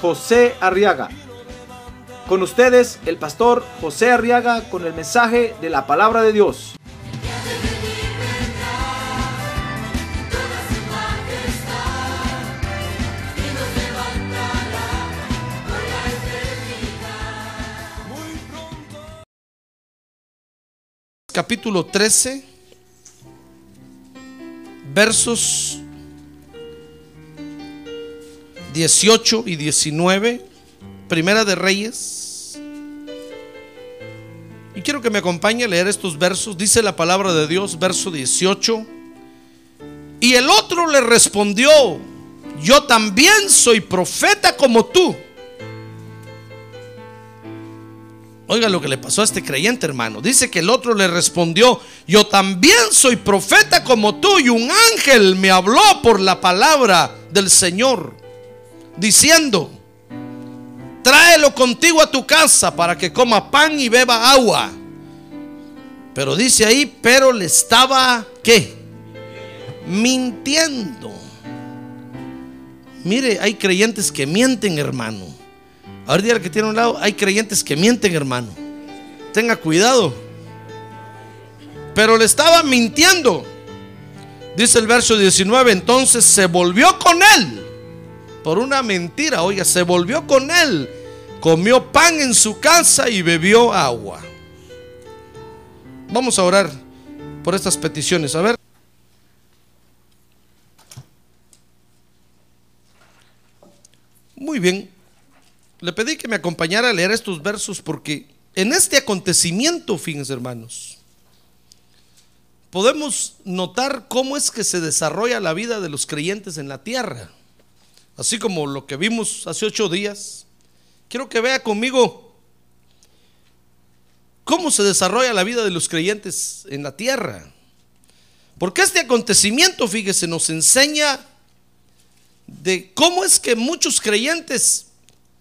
José Arriaga. Con ustedes, el pastor José Arriaga con el mensaje de la palabra de Dios. capítulo 13, versos 18 y 19, Primera de Reyes. Y quiero que me acompañe a leer estos versos. Dice la palabra de Dios, verso 18. Y el otro le respondió, yo también soy profeta como tú. Oiga lo que le pasó a este creyente, hermano. Dice que el otro le respondió, yo también soy profeta como tú y un ángel me habló por la palabra del Señor, diciendo, tráelo contigo a tu casa para que coma pan y beba agua. Pero dice ahí, pero le estaba, ¿qué? Mintiendo. Mire, hay creyentes que mienten, hermano. Ahorita que tiene un lado, hay creyentes que mienten, hermano. Tenga cuidado. Pero le estaba mintiendo. Dice el verso 19, entonces se volvió con él. Por una mentira, oiga, se volvió con él. Comió pan en su casa y bebió agua. Vamos a orar por estas peticiones. A ver. Muy bien. Le pedí que me acompañara a leer estos versos porque en este acontecimiento, fíjense hermanos, podemos notar cómo es que se desarrolla la vida de los creyentes en la tierra. Así como lo que vimos hace ocho días. Quiero que vea conmigo cómo se desarrolla la vida de los creyentes en la tierra. Porque este acontecimiento, fíjese, nos enseña de cómo es que muchos creyentes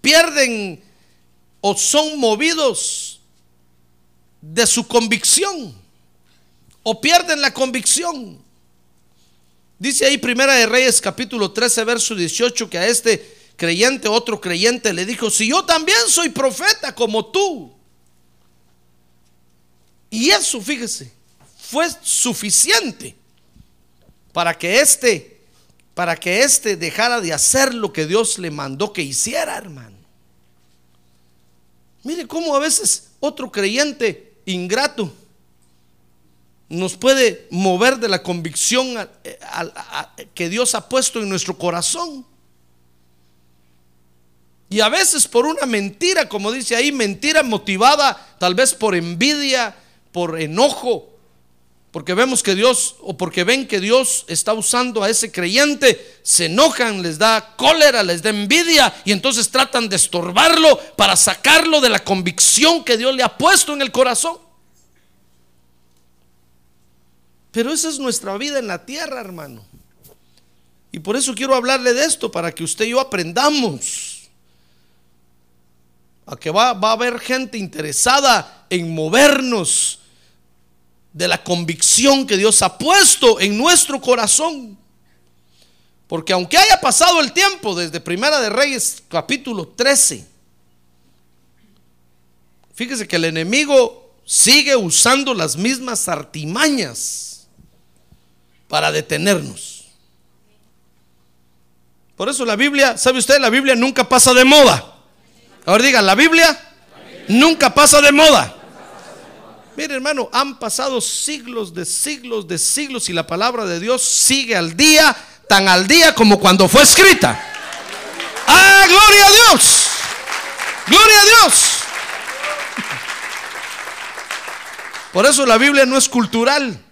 pierden o son movidos de su convicción o pierden la convicción. Dice ahí Primera de Reyes capítulo 13 verso 18 que a este creyente, otro creyente le dijo, si yo también soy profeta como tú. Y eso, fíjese, fue suficiente para que este para que éste dejara de hacer lo que Dios le mandó que hiciera, hermano. Mire cómo a veces otro creyente ingrato nos puede mover de la convicción que Dios ha puesto en nuestro corazón. Y a veces por una mentira, como dice ahí, mentira motivada tal vez por envidia, por enojo, porque vemos que Dios, o porque ven que Dios está usando a ese creyente, se enojan, les da cólera, les da envidia, y entonces tratan de estorbarlo para sacarlo de la convicción que Dios le ha puesto en el corazón. Pero esa es nuestra vida en la tierra, hermano. Y por eso quiero hablarle de esto, para que usted y yo aprendamos. A que va, va a haber gente interesada en movernos de la convicción que Dios ha puesto en nuestro corazón. Porque aunque haya pasado el tiempo desde Primera de Reyes capítulo 13, fíjese que el enemigo sigue usando las mismas artimañas para detenernos. Por eso la Biblia, ¿sabe usted? La Biblia nunca pasa de moda. Ahora diga, la Biblia nunca pasa de moda. Mire hermano, han pasado siglos de siglos de siglos y la palabra de Dios sigue al día, tan al día como cuando fue escrita. ¡Ah, gloria a Dios! ¡Gloria a Dios! Por eso la Biblia no es cultural.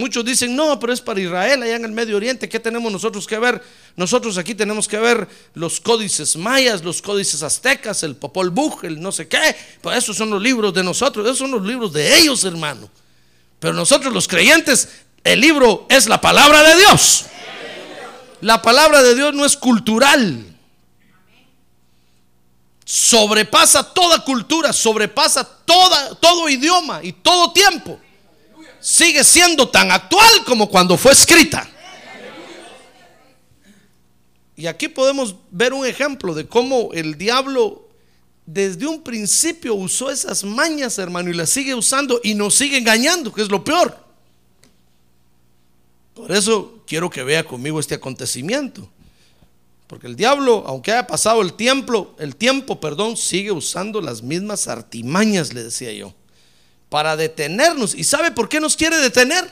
Muchos dicen, no, pero es para Israel, allá en el Medio Oriente. ¿Qué tenemos nosotros que ver? Nosotros aquí tenemos que ver los códices mayas, los códices aztecas, el Popol Vuh, el no sé qué. Pues esos son los libros de nosotros, esos son los libros de ellos, hermano. Pero nosotros los creyentes, el libro es la palabra de Dios. La palabra de Dios no es cultural. Sobrepasa toda cultura, sobrepasa toda, todo idioma y todo tiempo sigue siendo tan actual como cuando fue escrita. Y aquí podemos ver un ejemplo de cómo el diablo desde un principio usó esas mañas, hermano, y las sigue usando y nos sigue engañando, que es lo peor. Por eso quiero que vea conmigo este acontecimiento. Porque el diablo, aunque haya pasado el tiempo, el tiempo, perdón, sigue usando las mismas artimañas, le decía yo para detenernos. ¿Y sabe por qué nos quiere detener?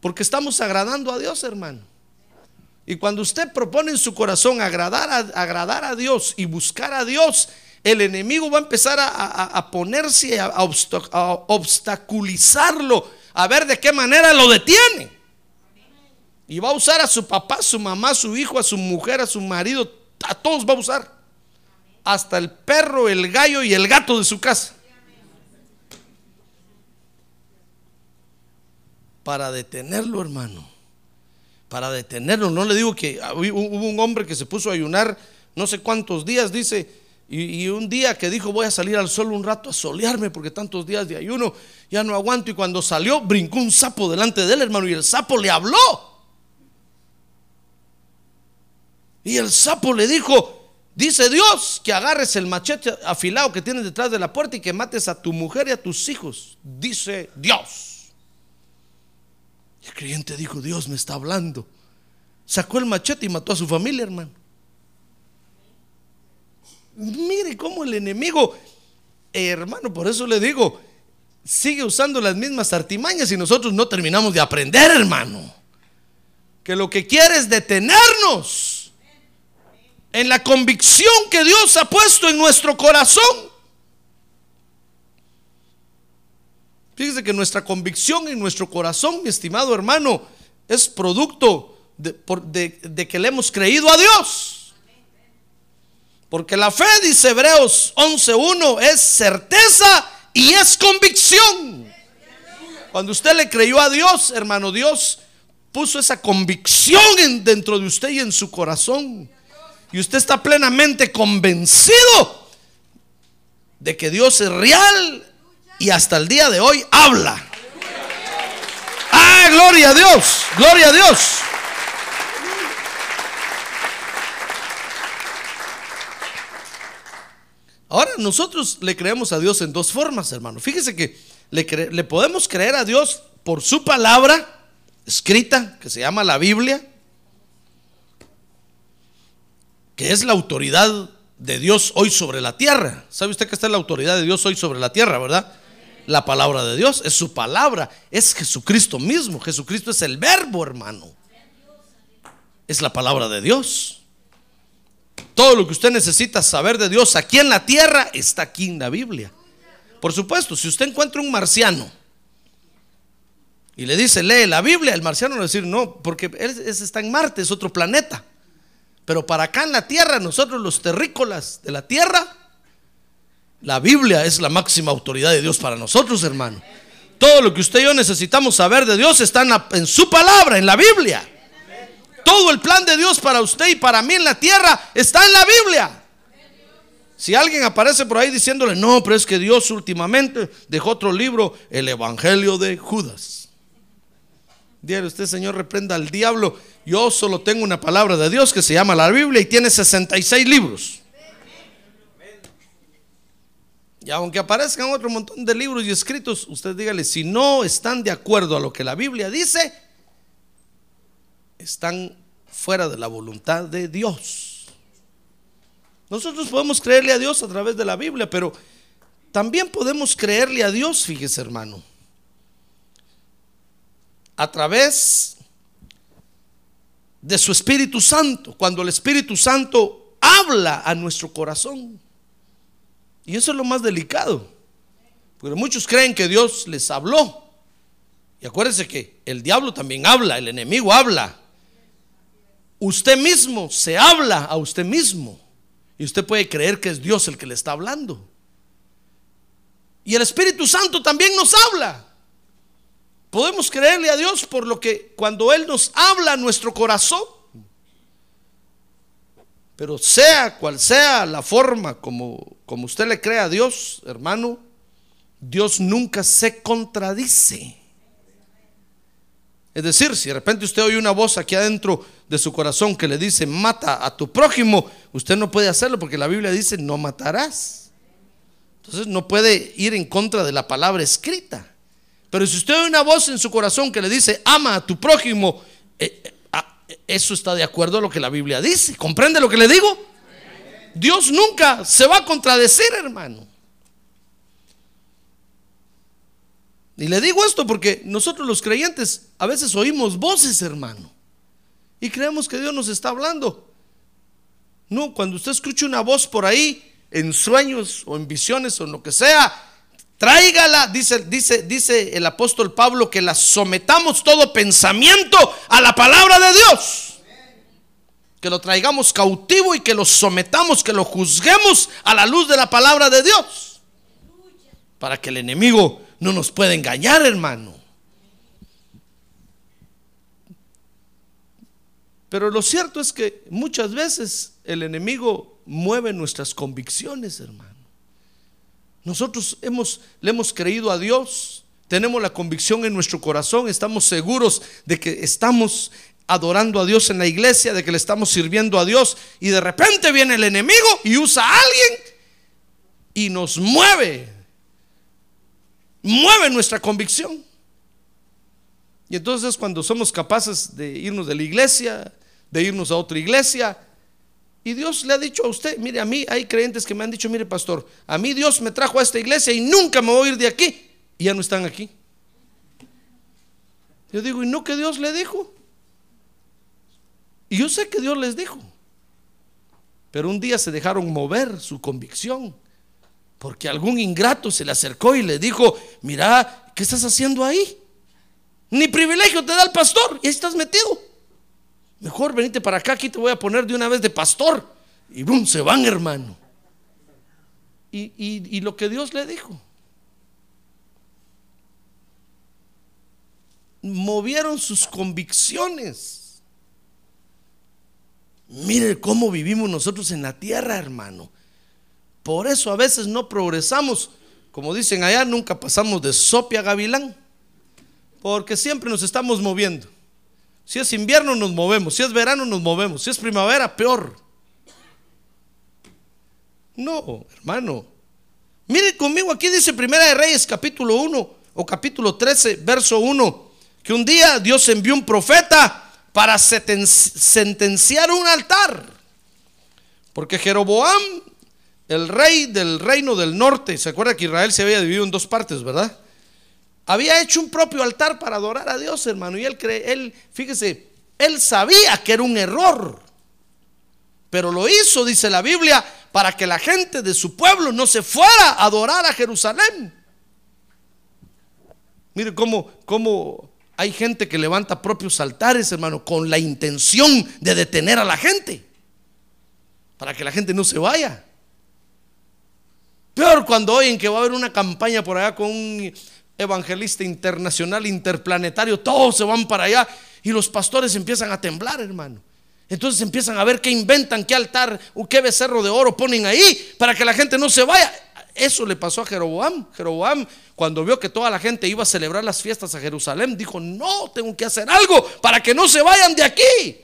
Porque estamos agradando a Dios, hermano. Y cuando usted propone en su corazón agradar a, agradar a Dios y buscar a Dios, el enemigo va a empezar a, ponerse, a, obstaculizarlo, a ver de qué manera lo detiene. Y va a usar a su papá, a su mamá, a su hijo, a su mujer, a su marido, a todos va a usar. Hasta el perro, el gallo y el gato de su casa. Para detenerlo, hermano. Para detenerlo. No le digo que hubo un hombre que se puso a ayunar no sé cuántos días, dice, y, un día que dijo voy a salir al sol un rato a solearme porque tantos días de ayuno ya no aguanto. Y cuando salió, brincó un sapo delante de él, hermano, y el sapo le habló. Y el sapo le dijo, Dice Dios que agarres el machete afilado que tienes detrás de la puerta y que mates a tu mujer y a tus hijos. Dice Dios. El creyente dijo, Dios me está hablando. Sacó el machete y mató a su familia, hermano. Mire cómo el enemigo, hermano, por eso le digo, sigue usando las mismas artimañas y nosotros no terminamos de aprender, hermano. Que lo que quiere es detenernos en la convicción que Dios ha puesto en nuestro corazón. Fíjese que nuestra convicción en nuestro corazón, mi estimado hermano, es producto de, que le hemos creído a Dios. Porque la fe, dice Hebreos 11.1, es certeza y es convicción. Cuando usted le creyó a Dios, hermano, Dios puso esa convicción dentro de usted y en su corazón. Y usted está plenamente convencido de que Dios es real y hasta el día de hoy habla. Ah, gloria a Dios, gloria a Dios. Ahora nosotros le creemos a Dios en dos formas, hermano. Fíjese que le, le podemos creer a Dios por su palabra escrita, que se llama la Biblia, que es la autoridad de Dios hoy sobre la tierra. ¿Sabe usted que está es la autoridad de Dios hoy sobre la tierra, verdad? La palabra de Dios, es su palabra, es Jesucristo mismo. Jesucristo es el verbo, hermano. Es la palabra de Dios. Todo lo que usted necesita saber de Dios aquí en la tierra está aquí en la Biblia. Por supuesto, si usted encuentra un marciano y le dice, lee la Biblia, el marciano va a decir, no, porque él está en Marte, es otro planeta. Pero para acá en la tierra, nosotros los terrícolas de la tierra, la Biblia es la máxima autoridad de Dios para nosotros, hermano. Todo lo que usted y yo necesitamos saber de Dios está en, su palabra, en la Biblia. Todo el plan de Dios para usted y para mí en la tierra está en la Biblia. Si alguien aparece por ahí diciéndole, no, pero es que Dios últimamente dejó otro libro, el Evangelio de Judas. Dígale usted, Señor, reprenda al diablo. Yo solo tengo una palabra de Dios que se llama la Biblia y tiene 66 libros. Y aunque aparezcan otro montón de libros y escritos, usted dígale, si no están de acuerdo a lo que la Biblia dice, están fuera de la voluntad de Dios. Nosotros podemos creerle a Dios a través de la Biblia, pero también podemos creerle a Dios, fíjese hermano, a través de su Espíritu Santo, cuando el Espíritu Santo habla a nuestro corazón. Y eso es lo más delicado. Porque muchos creen que Dios les habló. Y acuérdense que el diablo también habla, el enemigo habla. Usted mismo se habla a usted mismo. Y usted puede creer que es Dios el que le está hablando. Y el Espíritu Santo también nos habla. Podemos creerle a Dios por lo que cuando Él nos habla a nuestro corazón, pero sea cual sea la forma como, como usted le cree a Dios, hermano, Dios nunca se contradice. Es decir, si de repente usted oye una voz aquí adentro de su corazón que le dice, mata a tu prójimo, usted no puede hacerlo porque la Biblia dice, no matarás. Entonces no puede ir en contra de la palabra escrita. Pero si usted oye una voz en su corazón que le dice, ama a tu prójimo, eh, eso está de acuerdo a lo que la Biblia dice. ¿Comprende lo que le digo? Dios nunca se va a contradecir, hermano. Y le digo esto porque nosotros los creyentes a veces oímos voces, hermano, y creemos que Dios nos está hablando. No, cuando usted escucha una voz por ahí, en sueños o en visiones o en lo que sea, tráigala, dice, dice, el apóstol Pablo, que la sometamos todo pensamiento a la palabra de Dios. Que lo traigamos cautivo y que lo sometamos, que lo juzguemos a la luz de la palabra de Dios. Para que el enemigo no nos puede engañar, hermano. Pero lo cierto es que muchas veces el enemigo mueve nuestras convicciones, hermano. Nosotros hemos, le hemos creído a Dios, tenemos la convicción en nuestro corazón, estamos seguros de que estamos adorando a Dios en la iglesia, de que le estamos sirviendo a Dios, y de repente viene el enemigo y usa a alguien y nos mueve. Mueve nuestra convicción. Y entonces cuando somos capaces de irnos de la iglesia, de irnos a otra iglesia, y Dios le ha dicho a usted, mire, a mí hay creyentes que me han dicho, mire pastor, a mí Dios me trajo a esta iglesia y nunca me voy a ir de aquí, y ya no están aquí. Yo digo, ¿y no que Dios le dijo? Y yo sé que Dios les dijo, pero un día se dejaron mover su convicción porque algún ingrato se le acercó y le dijo, mira, ¿qué estás haciendo ahí? Ni privilegio te da el pastor y ahí estás metido. Mejor venite para acá, aquí te voy a poner de una vez de pastor. Y boom, se van, hermano. Y, y lo que Dios le dijo. Movieron sus convicciones. Mire cómo vivimos nosotros en la tierra, hermano. Por eso a veces no progresamos. Como dicen allá, nunca pasamos de sopia a gavilán. Porque siempre nos estamos moviendo. Si es invierno nos movemos, si es verano nos movemos, si es primavera peor. No, hermano. Mire conmigo, aquí dice Primera de Reyes capítulo 1 o capítulo 13, verso 1, que un día Dios envió un profeta para sentenciar un altar. Porque Jeroboam el rey del reino del norte, ¿se acuerda que Israel se había dividido en dos partes, verdad? Había hecho un propio altar para adorar a Dios, hermano, y él cree, él, fíjese, él sabía que era un error, pero lo hizo, dice la Biblia, para que la gente de su pueblo no se fuera a adorar a Jerusalén. Mire cómo, cómo hay gente que levanta propios altares, hermano, con la intención de detener a la gente, para que la gente no se vaya. Peor cuando oyen que va a haber una campaña por allá con un evangelista internacional, interplanetario, todos se van para allá y los pastores empiezan a temblar, hermano. Entonces empiezan a ver qué inventan, qué altar, o qué becerro de oro ponen ahí para que la gente no se vaya. Eso le pasó a Jeroboam. Jeroboam, cuando vio que toda la gente iba a celebrar las fiestas a Jerusalén, dijo, no, tengo que hacer algo para que no se vayan de aquí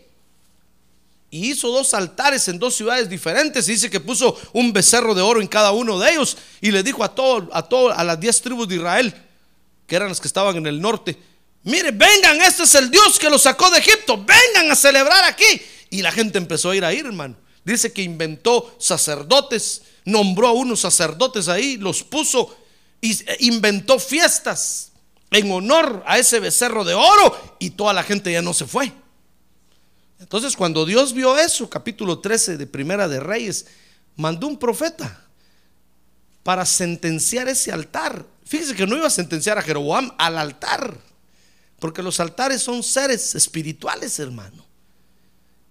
y hizo dos altares en dos ciudades diferentes. Y dice que puso un becerro de oro en cada uno de ellos. Y le dijo a todo, a a las diez tribus de Israel, que eran las que estaban en el norte: Mire, vengan, este es el Dios que los sacó de Egipto. Vengan a celebrar aquí. Y la gente empezó a ir a ir, hermano. Dice que inventó sacerdotes, nombró a unos sacerdotes ahí, los puso y inventó fiestas en honor a ese becerro de oro. Y toda la gente ya no se fue. Entonces cuando Dios vio eso, capítulo 13 de Primera de Reyes, mandó un profeta para sentenciar ese altar. Fíjese que no iba a sentenciar a Jeroboam al altar, Porque los altares son seres espirituales, hermano,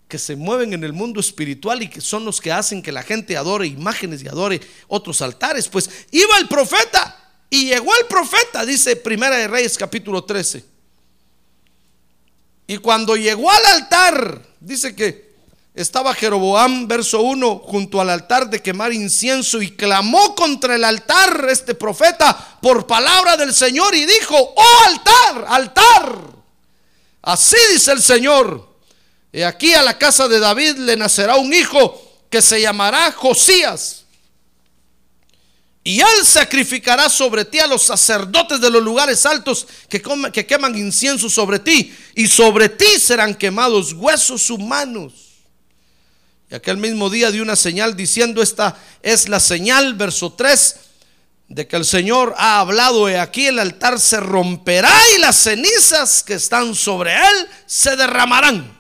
que se mueven en el mundo espiritual y que son los que hacen que la gente adore imágenes y adore otros altares. Pues iba el profeta y llegó el profeta, dice Primera de Reyes capítulo 13. Y cuando llegó al altar, dice que estaba Jeroboam, verso 1, junto al altar de quemar incienso y clamó contra el altar este profeta por palabra del Señor y dijo, oh altar, altar. Así dice el Señor. Y aquí a la casa de David le nacerá un hijo que se llamará Josías. Y él sacrificará sobre ti a los sacerdotes de los lugares altos que, que queman incienso sobre ti. Y sobre ti serán quemados huesos humanos. Y aquel mismo día dio una señal diciendo, esta es la señal, verso 3, de que el Señor ha hablado, y aquí el altar se romperá y las cenizas que están sobre él se derramarán.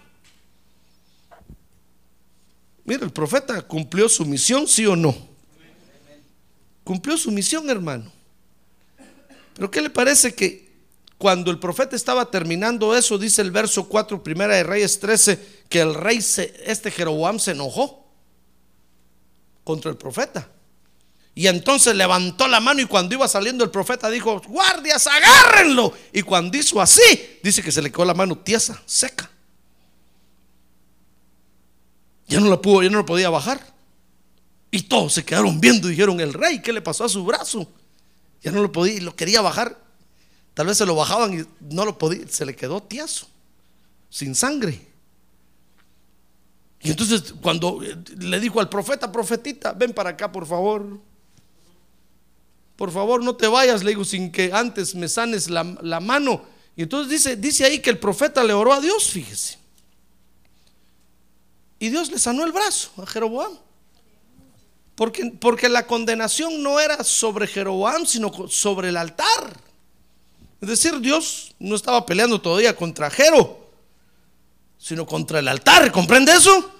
Mira, el profeta cumplió su misión, sí o no. Cumplió su misión, hermano. Pero ¿qué le parece que cuando el profeta estaba terminando eso, dice el verso 4, primera de Reyes 13, que el rey, este Jeroboam, se enojó contra el profeta. Y entonces levantó la mano y cuando iba saliendo el profeta dijo, guardias, agárrenlo. Y cuando hizo así, dice que se le quedó la mano tiesa, seca. Ya no la pudo, ya no podía bajar. Y todos se quedaron viendo y dijeron, el rey, ¿qué le pasó a su brazo? Ya no lo podía, y lo quería bajar. Tal vez se lo bajaban y no lo podía, se le quedó tieso, sin sangre. Y entonces cuando le dijo al profeta, profetita, ven para acá, por favor. Por favor, no te vayas, le digo, sin que antes me sanes la, la mano. Y entonces dice, dice ahí que el profeta le oró a Dios, fíjese. Y Dios le sanó el brazo a Jeroboam. Porque, porque la condenación no era sobre Jeroboam, sino sobre el altar. Es decir, Dios no estaba peleando todavía contra Jero, sino contra el altar. ¿Comprende eso?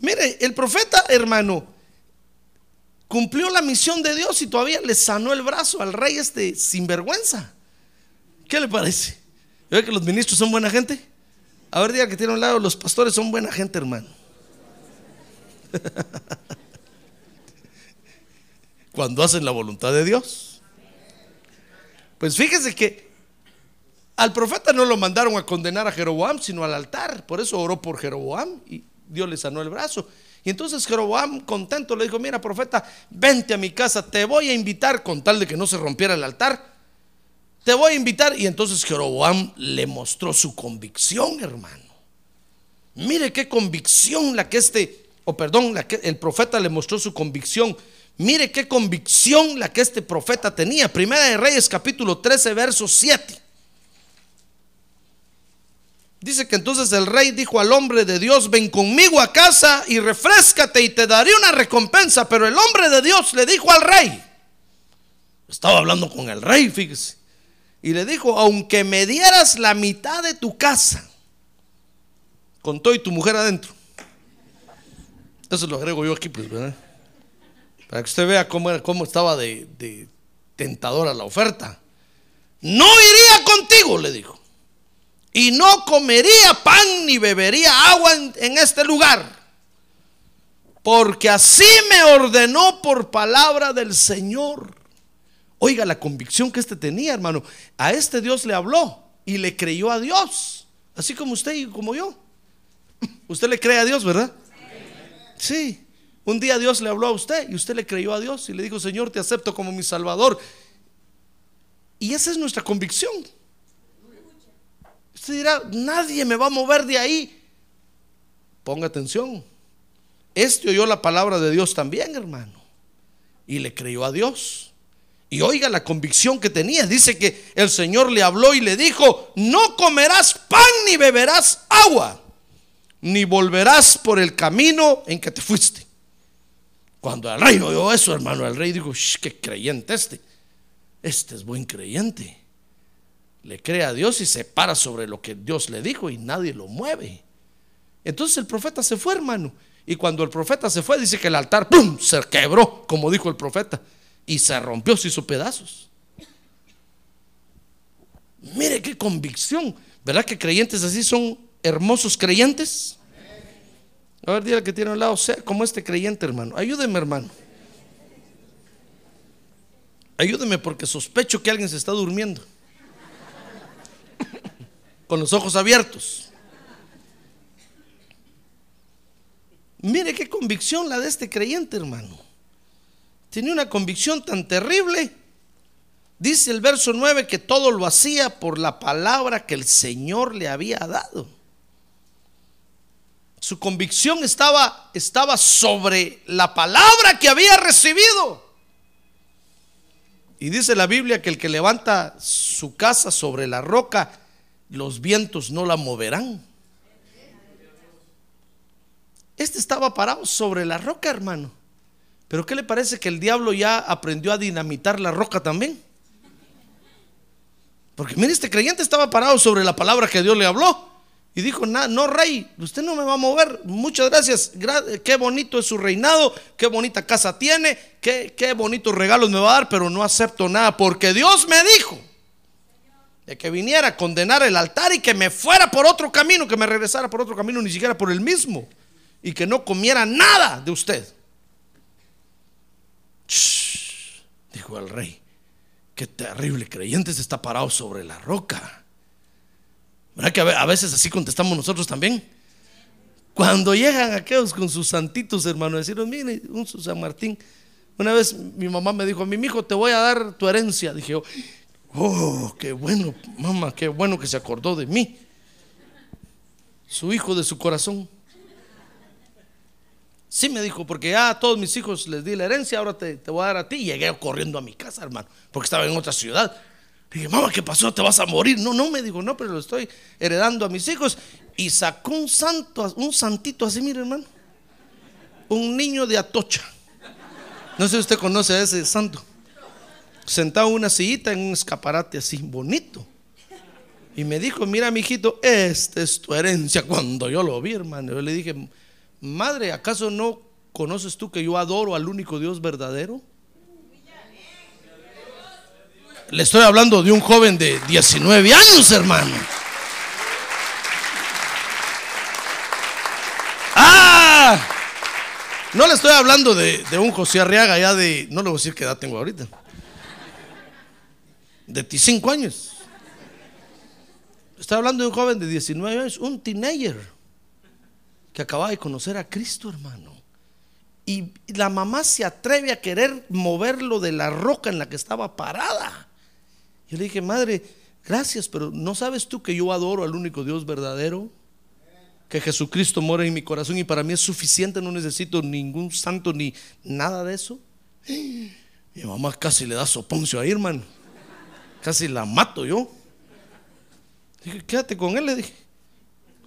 Mire, el profeta, hermano, cumplió la misión de Dios y todavía le sanó el brazo al rey este sinvergüenza. ¿Qué le parece? ¿Ve que los ministros son buena gente? A ver, diga que tiene un lado, los pastores son buena gente, hermano. Cuando hacen la voluntad de Dios. Pues fíjese que al profeta no lo mandaron a condenar a Jeroboam, sino al altar. Por eso oró por Jeroboam y Dios le sanó el brazo. Y entonces Jeroboam, contento, le dijo: Mira, profeta, vente a mi casa, te voy a invitar, con tal de que no se rompiera el altar. Te voy a invitar. Y entonces Jeroboam le mostró su convicción, hermano. Mire qué convicción la que este, o perdón, la que el profeta le mostró su convicción. Mire qué convicción la que este profeta tenía. Primera de Reyes capítulo 13, verso 7. Dice que entonces el rey dijo al hombre de Dios, ven conmigo a casa y refrescate y te daré una recompensa. Pero el hombre de Dios le dijo al rey, estaba hablando con el rey, fíjese, y le dijo, aunque me dieras la mitad de tu casa, con todo y tu mujer adentro. Eso lo agrego yo aquí, pues, ¿verdad? Para que usted vea cómo, cómo estaba de, tentadora la oferta. No iría contigo, le dijo. Y no comería pan ni bebería agua en, en este lugar. Porque así me ordenó por palabra del Señor. Oiga la convicción que este tenía, hermano. A este Dios le habló y le creyó a Dios. Así como usted y como yo. Usted le cree a Dios, ¿verdad? Sí. Un día Dios le habló a usted y usted le creyó a Dios y le dijo, Señor, te acepto como mi Salvador. Y esa es nuestra convicción. Usted dirá, nadie me va a mover de ahí. Ponga atención. Este oyó la palabra de Dios también, hermano. Y le creyó a Dios. Y oiga la convicción que tenía. Dice que el Señor le habló y le dijo, no comerás pan ni beberás agua ni volverás por el camino en que te fuiste. Cuando el rey oyó eso, hermano, el rey dijo, qué creyente este. Este es buen creyente. Le cree a Dios y se para sobre lo que Dios le dijo y nadie lo mueve. Entonces el profeta se fue, hermano. Y cuando el profeta se fue, dice que el altar, ¡pum!, se quebró, como dijo el profeta. Y se rompió, se hizo pedazos. Mire qué convicción. ¿Verdad que creyentes así son hermosos creyentes? A ver, dígale que tiene al lado, sea como este creyente, hermano. Ayúdeme, hermano. Ayúdeme porque sospecho que alguien se está durmiendo. Con los ojos abiertos. Mire qué convicción la de este creyente, hermano. Tiene una convicción tan terrible. Dice el verso 9 que todo lo hacía por la palabra que el Señor le había dado. Su convicción estaba, estaba sobre la palabra que había recibido. Y dice la Biblia que el que levanta su casa sobre la roca, los vientos no la moverán. Este estaba parado sobre la roca, hermano. Pero ¿qué le parece que el diablo ya aprendió a dinamitar la roca también? Porque mire, este creyente estaba parado sobre la palabra que Dios le habló. Y dijo, no, rey, usted no me va a mover. Muchas gracias. qué bonito es su reinado, qué bonita casa tiene, qué, qué bonitos regalos me va a dar, pero no acepto nada porque Dios me dijo de que viniera a condenar el altar y que me fuera por otro camino, que me regresara por otro camino, ni siquiera por el mismo, y que no comiera nada de usted. dijo el rey, qué terrible creyente se está parado sobre la roca. ¿Verdad que a veces así contestamos nosotros también? Cuando llegan aquellos con sus santitos, hermano, decirnos, mire, un San Martín. Una vez mi mamá me dijo, mi hijo, te voy a dar tu herencia. Dije, oh, qué bueno, mamá, qué bueno que se acordó de mí. Su hijo de su corazón. Sí me dijo, porque ya a todos mis hijos les di la herencia, ahora te, te voy a dar a ti. Llegué corriendo a mi casa, hermano, porque estaba en otra ciudad. Dije, mamá, ¿qué pasó? ¿Te vas a morir? No, no, me dijo, no, pero lo estoy heredando a mis hijos. Y sacó un santo, un santito así, mire, hermano. Un niño de Atocha. No sé si usted conoce a ese santo. Sentado en una sillita en un escaparate así, bonito. Y me dijo, mira, mi hijito, esta es tu herencia. Cuando yo lo vi, hermano, yo le dije, madre, ¿acaso no conoces tú que yo adoro al único Dios verdadero? Le estoy hablando de un joven de 19 años, hermano. ¡Ah! No le estoy hablando de, un José Arriaga ya de, no le voy a decir qué edad tengo ahorita. De 25 años. Estoy hablando de un joven de 19 años, un teenager, que acaba de conocer a Cristo, hermano. Y la mamá se atreve a querer moverlo de la roca en la que estaba parada. Yo le dije, madre, gracias, pero ¿no sabes tú que yo adoro al único Dios verdadero? Que Jesucristo mora en mi corazón y para mí es suficiente, no necesito ningún santo ni nada de eso. Mi mamá casi le da soponcio a hermano. Casi la mato yo. Dije, quédate con él, le dije.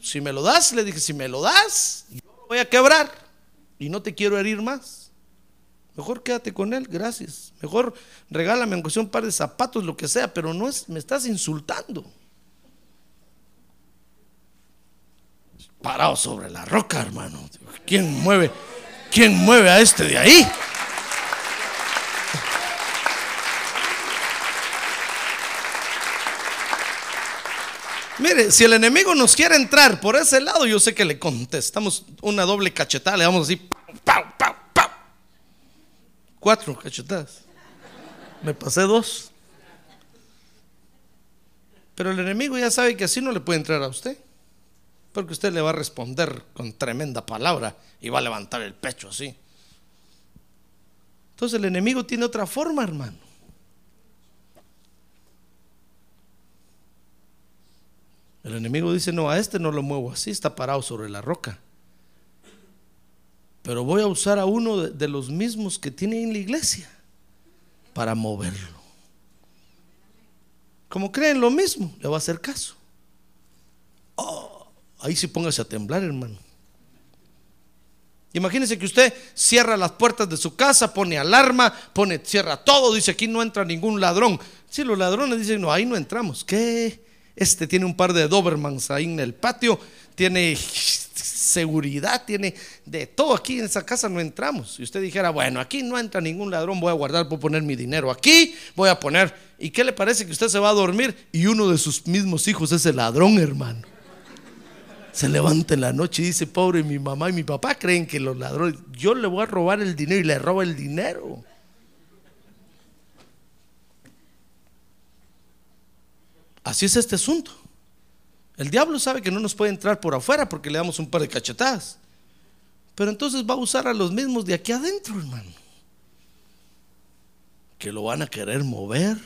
Si me lo das, le dije, si me lo das, yo lo voy a quebrar y no te quiero herir más. Mejor quédate con él, gracias. Mejor regálame aunque sea un par de zapatos, lo que sea, pero no es, me estás insultando. Parado sobre la roca, hermano. ¿Quién mueve? ¿Quién mueve a este de ahí? Mire, si el enemigo nos quiere entrar por ese lado, yo sé que le contestamos una doble cachetada, le damos así, ¡pau, pau! Cuatro cachetadas. Me pasé dos. Pero el enemigo ya sabe que así no le puede entrar a usted. Porque usted le va a responder con tremenda palabra y va a levantar el pecho así. Entonces el enemigo tiene otra forma, hermano. El enemigo dice, no, a este no lo muevo así, está parado sobre la roca pero voy a usar a uno de, los mismos que tiene en la iglesia para moverlo. Como creen lo mismo, le va a hacer caso. Oh, ahí sí póngase a temblar, hermano. Imagínese que usted cierra las puertas de su casa, pone alarma, pone, cierra todo, dice aquí no entra ningún ladrón. Si los ladrones dicen, no, ahí no entramos. ¿Qué? Este tiene un par de Dobermans ahí en el patio, tiene seguridad, tiene de todo. Aquí en esa casa no entramos. Si usted dijera, bueno, aquí no entra ningún ladrón, voy a guardar, voy a poner mi dinero aquí, voy a poner. ¿Y qué le parece que usted se va a dormir y uno de sus mismos hijos es el ladrón, hermano? Se levanta en la noche y dice, pobre mi mamá y mi papá creen que los ladrones, yo le voy a robar el dinero y le roba el dinero. Así es este asunto. El diablo sabe que no nos puede entrar por afuera porque le damos un par de cachetadas. Pero entonces va a usar a los mismos de aquí adentro, hermano. Que lo van a querer mover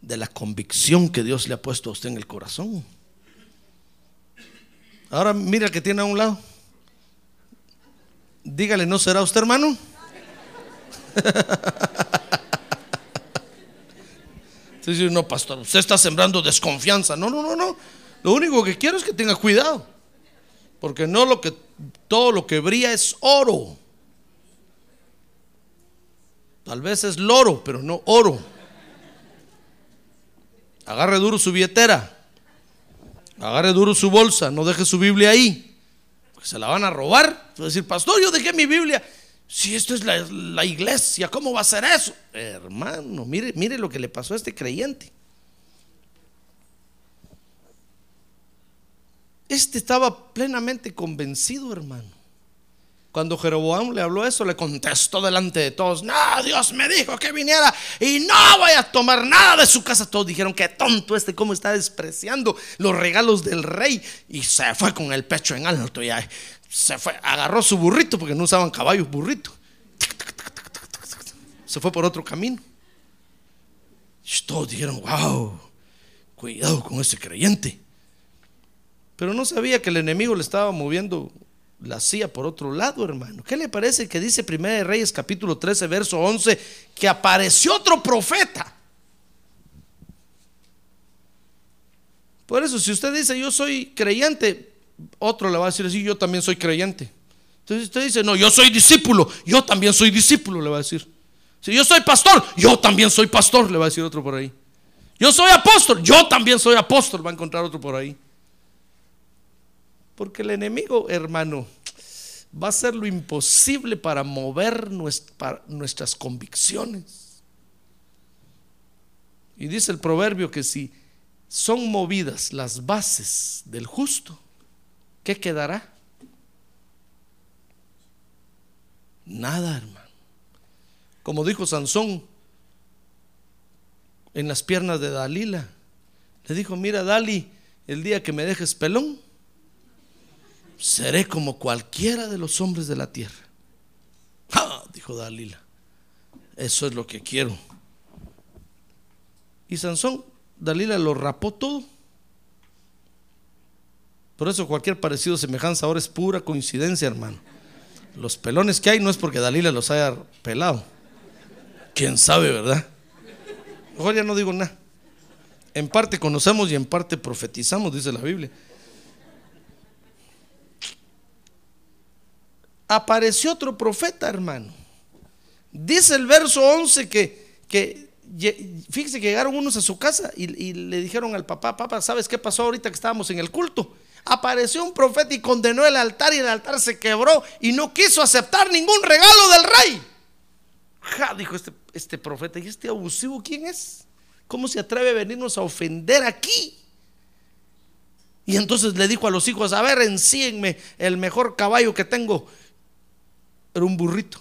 de la convicción que Dios le ha puesto a usted en el corazón. Ahora mira que tiene a un lado. Dígale, ¿no será usted hermano? No, pastor, usted está sembrando desconfianza. No, no, no, no. Lo único que quiero es que tenga cuidado. Porque no lo que todo lo que brilla es oro. Tal vez es loro, pero no oro. Agarre duro su billetera. Agarre duro su bolsa, no deje su Biblia ahí. Porque se la van a robar. Decir, pastor, yo dejé mi Biblia. Si esto es la, la, iglesia, ¿cómo va a ser eso? Hermano, mire, mire lo que le pasó a este creyente. Este estaba plenamente convencido, hermano. Cuando Jeroboam le habló eso, le contestó delante de todos, no, Dios me dijo que viniera y no voy a tomar nada de su casa. Todos dijeron, qué tonto este, cómo está despreciando los regalos del rey. Y se fue con el pecho en alto y se fue, agarró su burrito, porque no usaban caballos, burrito. Se fue por otro camino. Todos dijeron, wow, cuidado con ese creyente. Pero no sabía que el enemigo le estaba moviendo la silla por otro lado, hermano. ¿Qué le parece que dice 1 Reyes capítulo 13, verso 11, que apareció otro profeta? Por eso, si usted dice yo soy creyente, otro le va a decir así, yo también soy creyente. Entonces usted dice, no, yo soy discípulo, yo también soy discípulo, le va a decir. Si yo soy pastor, yo también soy pastor, le va a decir otro por ahí. Yo soy apóstol, yo también soy apóstol, va a encontrar otro por ahí. Porque el enemigo, hermano, va a hacer lo imposible para mover nuestras convicciones. Y dice el proverbio que si son movidas las bases del justo, ¿qué quedará? Nada, hermano. Como dijo Sansón en las piernas de Dalila, le dijo, mira Dali, el día que me dejes pelón, seré como cualquiera de los hombres de la tierra. dijo Dalila, eso es lo que quiero. Y Sansón, Dalila lo rapó todo. Por eso cualquier parecido semejanza ahora es pura coincidencia, hermano. Los pelones que hay no es porque Dalila los haya pelado. Quién sabe, ¿verdad? Mejor ya no digo nada. En parte conocemos y en parte profetizamos, dice la Biblia. Apareció otro profeta, hermano. Dice el verso 11 que, que fíjese que llegaron unos a su casa y, le dijeron al papá, papá, ¿sabes qué pasó ahorita que estábamos en el culto? Apareció un profeta y condenó el altar y el altar se quebró y no quiso aceptar ningún regalo del rey. Ja, dijo este, este profeta, ¿y este abusivo quién es? ¿Cómo se atreve a venirnos a ofender aquí? Y entonces le dijo a los hijos, a ver, encíenme el mejor caballo que tengo. Un burrito.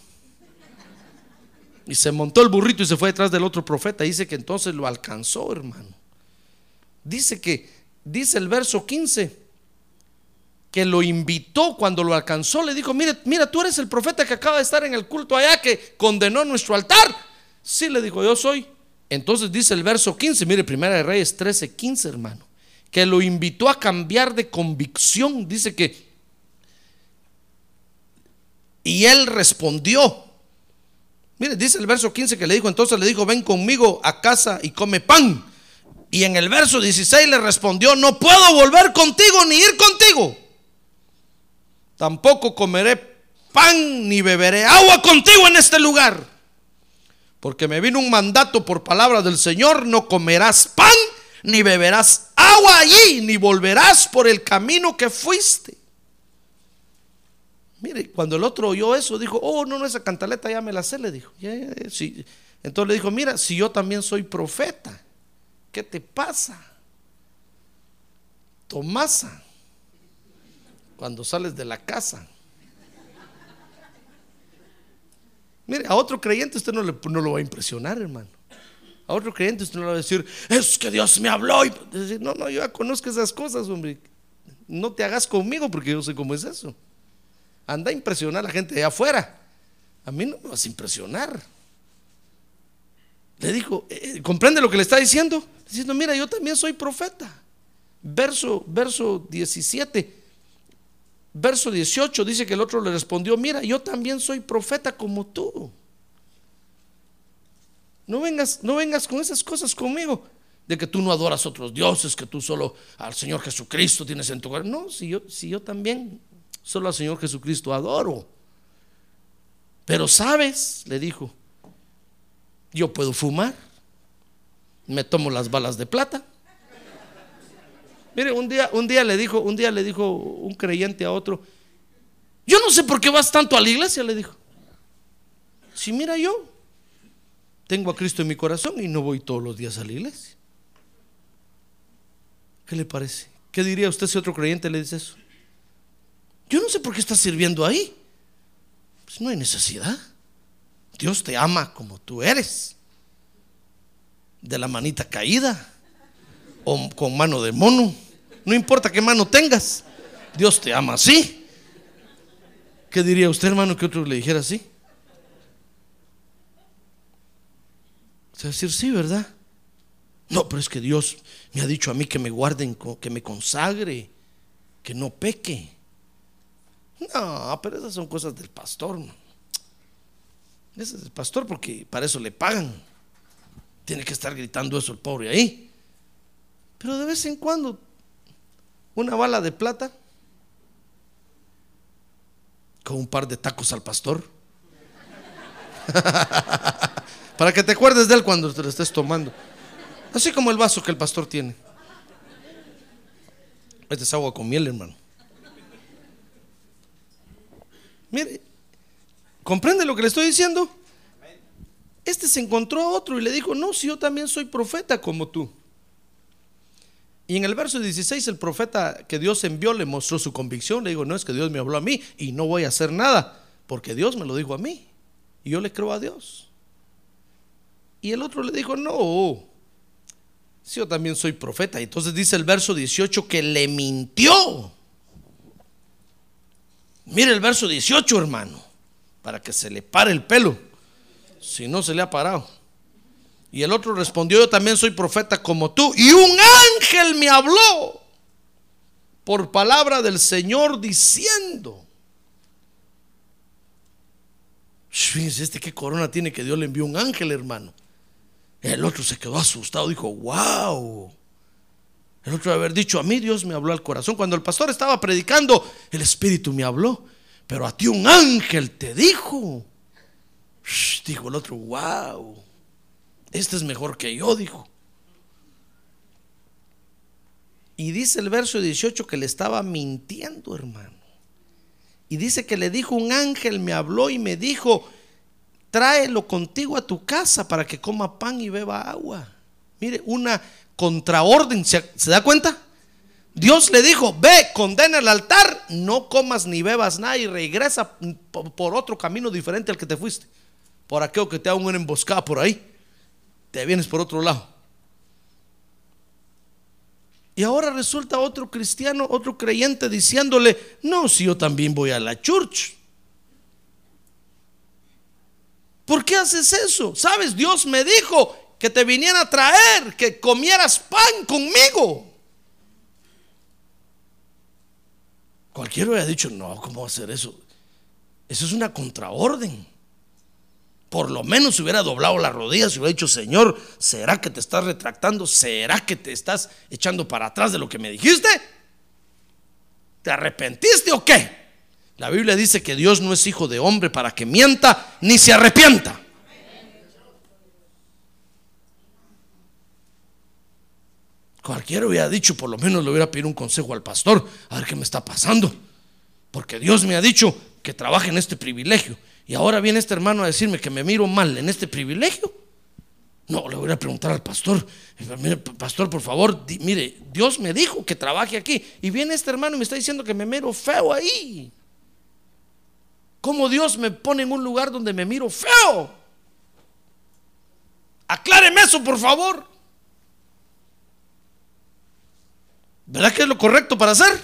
Y se montó el burrito y se fue detrás del otro profeta. Dice que entonces lo alcanzó, hermano. Dice que, dice el verso 15, que lo invitó cuando lo alcanzó, le dijo, mire, mira, tú eres el profeta que acaba de estar en el culto allá, que condenó nuestro altar. Sí, le dijo, yo soy. Entonces dice el verso 15, mire, Primera de Reyes 13, 15, hermano, que lo invitó a cambiar de convicción. Dice que, y él respondió. Mire, dice el verso 15 que le dijo, entonces le dijo, ven conmigo a casa y come pan. Y en el verso 16 le respondió, no puedo volver contigo ni ir contigo tampoco comeré pan ni beberé agua contigo en este lugar. Porque me vino un mandato por palabra del Señor, no comerás pan ni beberás agua allí, ni volverás por el camino que fuiste. Mire, cuando el otro oyó eso, dijo, oh, no, no, esa cantaleta ya me la sé, le dijo. "Ya, ya, ya, sí". Entonces le dijo, mira, si yo también soy profeta, ¿qué te pasa? Tomasa, cuando sales de la casa. Mire, a otro creyente usted no, le, lo va a impresionar, hermano. A otro creyente usted no le va a decir, es que Dios me habló. Y no, no, yo ya conozco esas cosas, hombre. No te hagas conmigo porque yo sé cómo es eso. Anda a impresionar a la gente de afuera. A mí no me vas a impresionar. Le dijo, eh, ¿comprende lo que le está diciendo? Diciendo, mira, yo también soy profeta. Verso, verso 17. Verso 18 dice que el otro le respondió, mira, yo también soy profeta como tú. No vengas, no vengas con esas cosas conmigo, de que tú no adoras otros dioses, que tú solo al Señor Jesucristo tienes en tu corazón. No, si yo, si yo también solo al Señor Jesucristo adoro. Pero sabes, le dijo, yo puedo fumar, me tomo las balas de plata. Mire, un día, un día le dijo, un día le dijo un creyente a otro, yo no sé por qué vas tanto a la iglesia, le dijo. Si mira yo, tengo a Cristo en mi corazón y no voy todos los días a la iglesia. ¿Qué le parece? ¿Qué diría usted si otro creyente le dice eso? Yo no sé por qué estás sirviendo ahí. Pues no hay necesidad. Dios te ama como tú eres. De la manita caída o con mano de mono. No importa qué mano tengas. Dios te ama así. ¿Qué diría usted, hermano, que otro le dijera así? O sea, decir, sí, ¿verdad? No, pero es que Dios me ha dicho a mí que me guarden, que me consagre, que no peque. No, pero esas son cosas del pastor. Ese es el pastor porque para eso le pagan. Tiene que estar gritando eso el pobre ahí. Pero de vez en cuando, una bala de plata con un par de tacos al pastor. Para que te acuerdes de él cuando te lo estés tomando. Así como el vaso que el pastor tiene. Este es agua con miel, hermano. Mire, ¿comprende lo que le estoy diciendo? Este se encontró a otro y le dijo, no, si yo también soy profeta como tú. Y en el verso 16 el profeta que Dios envió le mostró su convicción. Le digo, no es que Dios me habló a mí y no voy a hacer nada, porque Dios me lo dijo a mí. Y yo le creo a Dios. Y el otro le dijo, no, si yo también soy profeta. Y entonces dice el verso 18 que le mintió. Mire el verso 18, hermano, para que se le pare el pelo, si no se le ha parado. Y el otro respondió, yo también soy profeta como tú. Y un ángel me habló por palabra del Señor diciendo. Fíjense, este qué corona tiene que Dios le envió un ángel, hermano. El otro se quedó asustado, dijo, wow. El otro haber dicho, a mí Dios me habló al corazón. Cuando el pastor estaba predicando, el Espíritu me habló. Pero a ti un ángel te dijo. Dijo el otro, wow. Este es mejor que yo, dijo. Y dice el verso 18 que le estaba mintiendo, hermano. Y dice que le dijo un ángel, me habló y me dijo, tráelo contigo a tu casa para que coma pan y beba agua. Mire, una contraorden, ¿se, ¿se da cuenta? Dios le dijo, ve, condena el altar, no comas ni bebas nada y regresa por otro camino diferente al que te fuiste. Por aquello que te haga una emboscada por ahí. Te vienes por otro lado. Y ahora resulta otro cristiano, otro creyente diciéndole, no, si yo también voy a la church. ¿Por qué haces eso? Sabes, Dios me dijo que te viniera a traer, que comieras pan conmigo. Cualquiera hubiera dicho, no, ¿cómo hacer eso? Eso es una contraorden. Por lo menos se hubiera doblado las rodillas y hubiera dicho, Señor, ¿será que te estás retractando? ¿Será que te estás echando para atrás de lo que me dijiste? ¿Te arrepentiste o qué? La Biblia dice que Dios no es hijo de hombre para que mienta ni se arrepienta. Cualquiera hubiera dicho, por lo menos le hubiera pedido un consejo al pastor, a ver qué me está pasando. Porque Dios me ha dicho que trabaje en este privilegio. Y ahora viene este hermano a decirme que me miro mal en este privilegio. No, le voy a preguntar al pastor, mire, pastor, por favor, mire, Dios me dijo que trabaje aquí. Y viene este hermano y me está diciendo que me miro feo ahí. ¿Cómo Dios me pone en un lugar donde me miro feo? Acláreme eso, por favor. ¿Verdad que es lo correcto para hacer?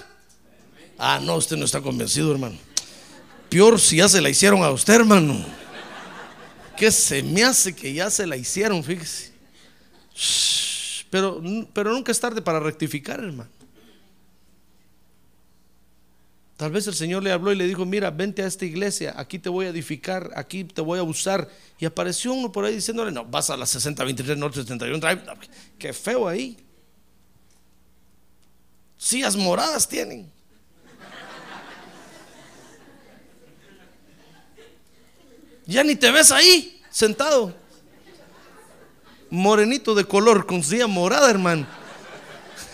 Ah, no, usted no está convencido, hermano. Peor si ya se la hicieron a usted, hermano. Que se me hace que ya se la hicieron, fíjese. Pero, pero nunca es tarde para rectificar, hermano. Tal vez el Señor le habló y le dijo, mira, vente a esta iglesia, aquí te voy a edificar, aquí te voy a usar. Y apareció uno por ahí diciéndole, no, vas a la 6023 Norte 71 Drive. Qué feo ahí. Sillas moradas tienen. Ya ni te ves ahí, sentado. Morenito de color, con silla morada, hermano.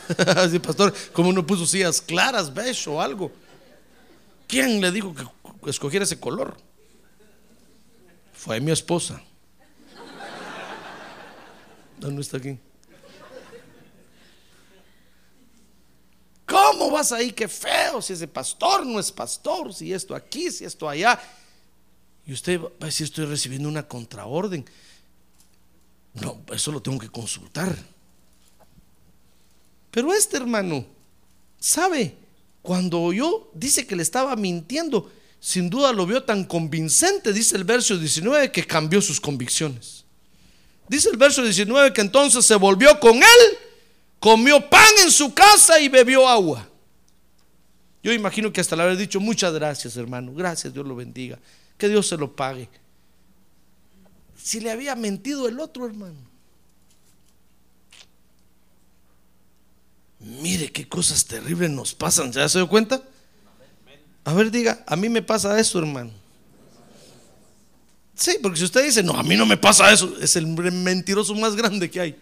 Así, pastor, como no puso sillas claras, beige o algo. ¿Quién le dijo que escogiera ese color? Fue mi esposa. ¿Dónde está aquí? ¿Cómo vas ahí? Qué feo, si ese pastor no es pastor, si esto aquí, si esto allá. Y usted va a decir, estoy recibiendo una contraorden. No, eso lo tengo que consultar. Pero este hermano, ¿sabe? Cuando oyó, dice que le estaba mintiendo. Sin duda lo vio tan convincente, dice el verso 19, que cambió sus convicciones. Dice el verso 19 que entonces se volvió con él, comió pan en su casa y bebió agua. Yo imagino que hasta le haber dicho muchas gracias, hermano. Gracias, Dios lo bendiga. Que Dios se lo pague. Si le había mentido el otro, hermano. Mire qué cosas terribles nos pasan. ¿Ya se dio cuenta? A ver, diga, a mí me pasa eso, hermano. Sí, porque si usted dice, no, a mí no me pasa eso, es el mentiroso más grande que hay.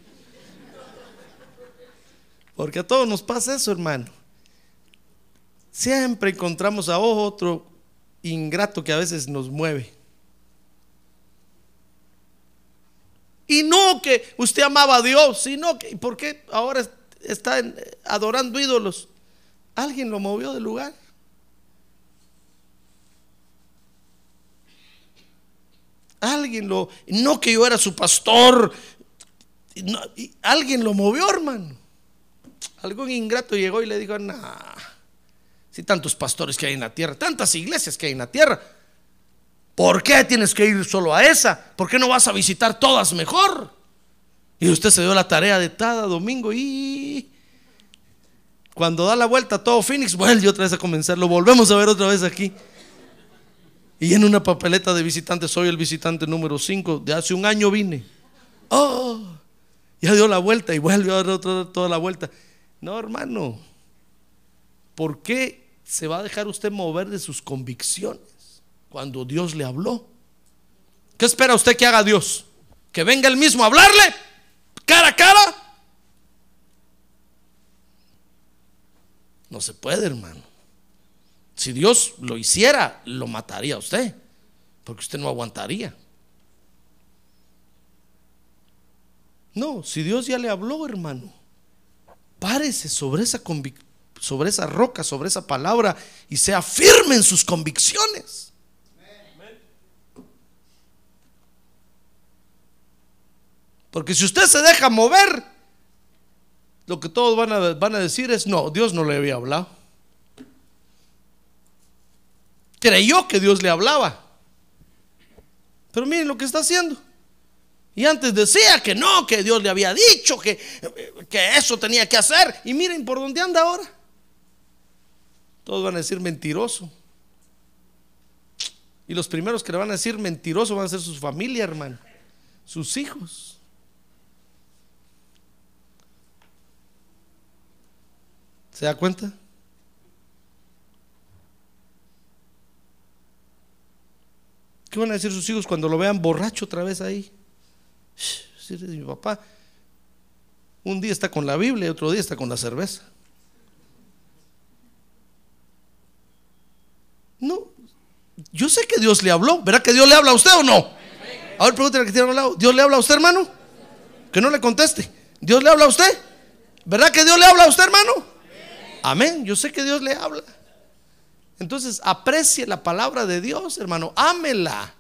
Porque a todos nos pasa eso, hermano. Siempre encontramos a otro ingrato que a veces nos mueve. Y no que usted amaba a Dios, sino que, ¿por qué ahora está adorando ídolos? Alguien lo movió del lugar. Alguien lo, no que yo era su pastor, alguien lo movió, hermano. Algún ingrato llegó y le dijo, nah, si tantos pastores que hay en la tierra, tantas iglesias que hay en la tierra, ¿por qué tienes que ir solo a esa? ¿Por qué no vas a visitar todas mejor? Y usted se dio la tarea de cada domingo y cuando da la vuelta todo Phoenix, vuelve otra vez a comenzar, lo volvemos a ver otra vez aquí. Y en una papeleta de visitantes, soy el visitante número 5, de hace un año vine. Oh, ya dio la vuelta y vuelve a dar toda la vuelta. No, hermano, ¿por qué se va a dejar usted mover de sus convicciones cuando Dios le habló? ¿Qué espera usted que haga Dios? ¿Que venga él mismo a hablarle cara a cara? No se puede, hermano. Si Dios lo hiciera, lo mataría a usted, porque usted no aguantaría. No, si Dios ya le habló, hermano, párese sobre esa convic- sobre esa roca, sobre esa palabra y sea firme en sus convicciones. Porque si usted se deja mover, lo que todos van a, van a decir es, no, Dios no le había hablado. Creyó que Dios le hablaba. Pero miren lo que está haciendo. Y antes decía que no, que Dios le había dicho que, que eso tenía que hacer. Y miren por dónde anda ahora. Todos van a decir mentiroso. Y los primeros que le van a decir mentiroso van a ser sus familia, hermano. Sus hijos. ¿Se da cuenta? ¿Qué van a decir sus hijos cuando lo vean borracho otra vez ahí? Eres mi papá, un día está con la Biblia y otro día está con la cerveza. No, Yo sé que Dios le habló. ¿Verá que Dios le habla a usted o no? A ver, pregúntale que tiene al lado. ¿Dios le habla a usted, hermano? Que no le conteste. ¿Dios le habla a usted? ¿Verdad que Dios le habla a usted, hermano? Amén. Yo sé que Dios le habla. Entonces, aprecie la palabra de Dios, hermano. Ámela.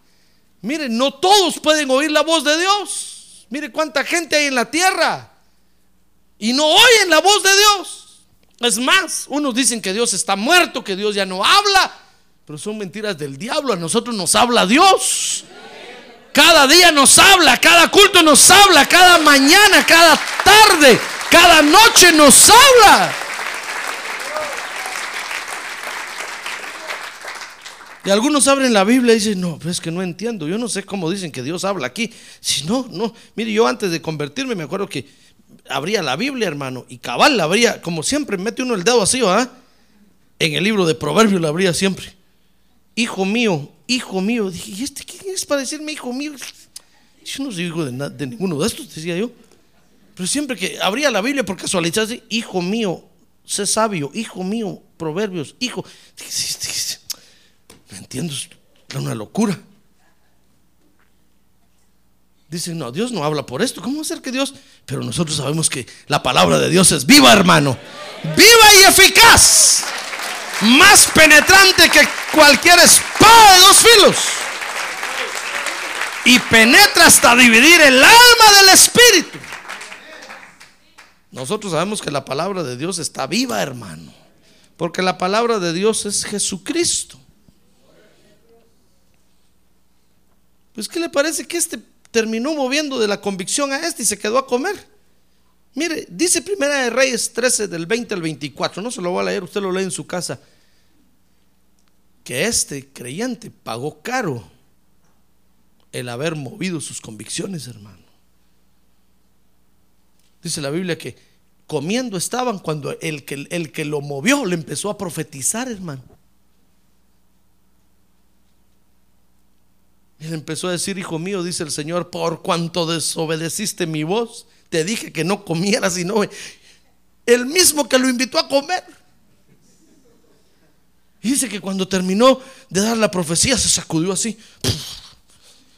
Mire, no todos pueden oír la voz de Dios. Mire cuánta gente hay en la tierra y no oyen la voz de Dios. Es más, unos dicen que Dios está muerto, que Dios ya no habla, pero son mentiras del diablo. A nosotros nos habla Dios. Cada día nos habla, cada culto nos habla, cada mañana, cada tarde, cada noche nos habla. Y algunos abren la Biblia y dicen, no, pues es que no entiendo, yo no sé cómo dicen que Dios habla aquí. Si no, no, mire, yo antes de convertirme me acuerdo que abría la Biblia, hermano, y cabal la abría, como siempre, mete uno el dedo así, ¿ah? En el libro de Proverbios la abría siempre. Hijo mío, hijo mío, dije, ¿y este quién es para decirme hijo mío? Yo no soy hijo de, de ninguno de estos, decía yo. Pero siempre que abría la Biblia por casualidad, hijo mío, sé sabio, hijo mío, Proverbios, hijo. No entiendo, era una locura. Dicen, no, Dios no habla por esto. ¿Cómo va a ser que Dios? Pero nosotros sabemos que la palabra de Dios es viva, hermano. Viva y eficaz. Más penetrante que cualquier espada de dos filos. Y penetra hasta dividir el alma del espíritu. Nosotros sabemos que la palabra de Dios está viva, hermano. Porque la palabra de Dios es Jesucristo. Pues ¿qué le parece que este terminó moviendo de la convicción a este y se quedó a comer? Mire, dice Primera de Reyes 13 del 20 al 24, no se lo voy a leer, usted lo lee en su casa, que este creyente pagó caro el haber movido sus convicciones, hermano. Dice la Biblia que comiendo estaban cuando el que, el que lo movió le empezó a profetizar, hermano. Él empezó a decir, hijo mío, dice el Señor, por cuanto desobedeciste mi voz, te dije que no comieras y no... El mismo que lo invitó a comer. dice que cuando terminó de dar la profecía se sacudió así.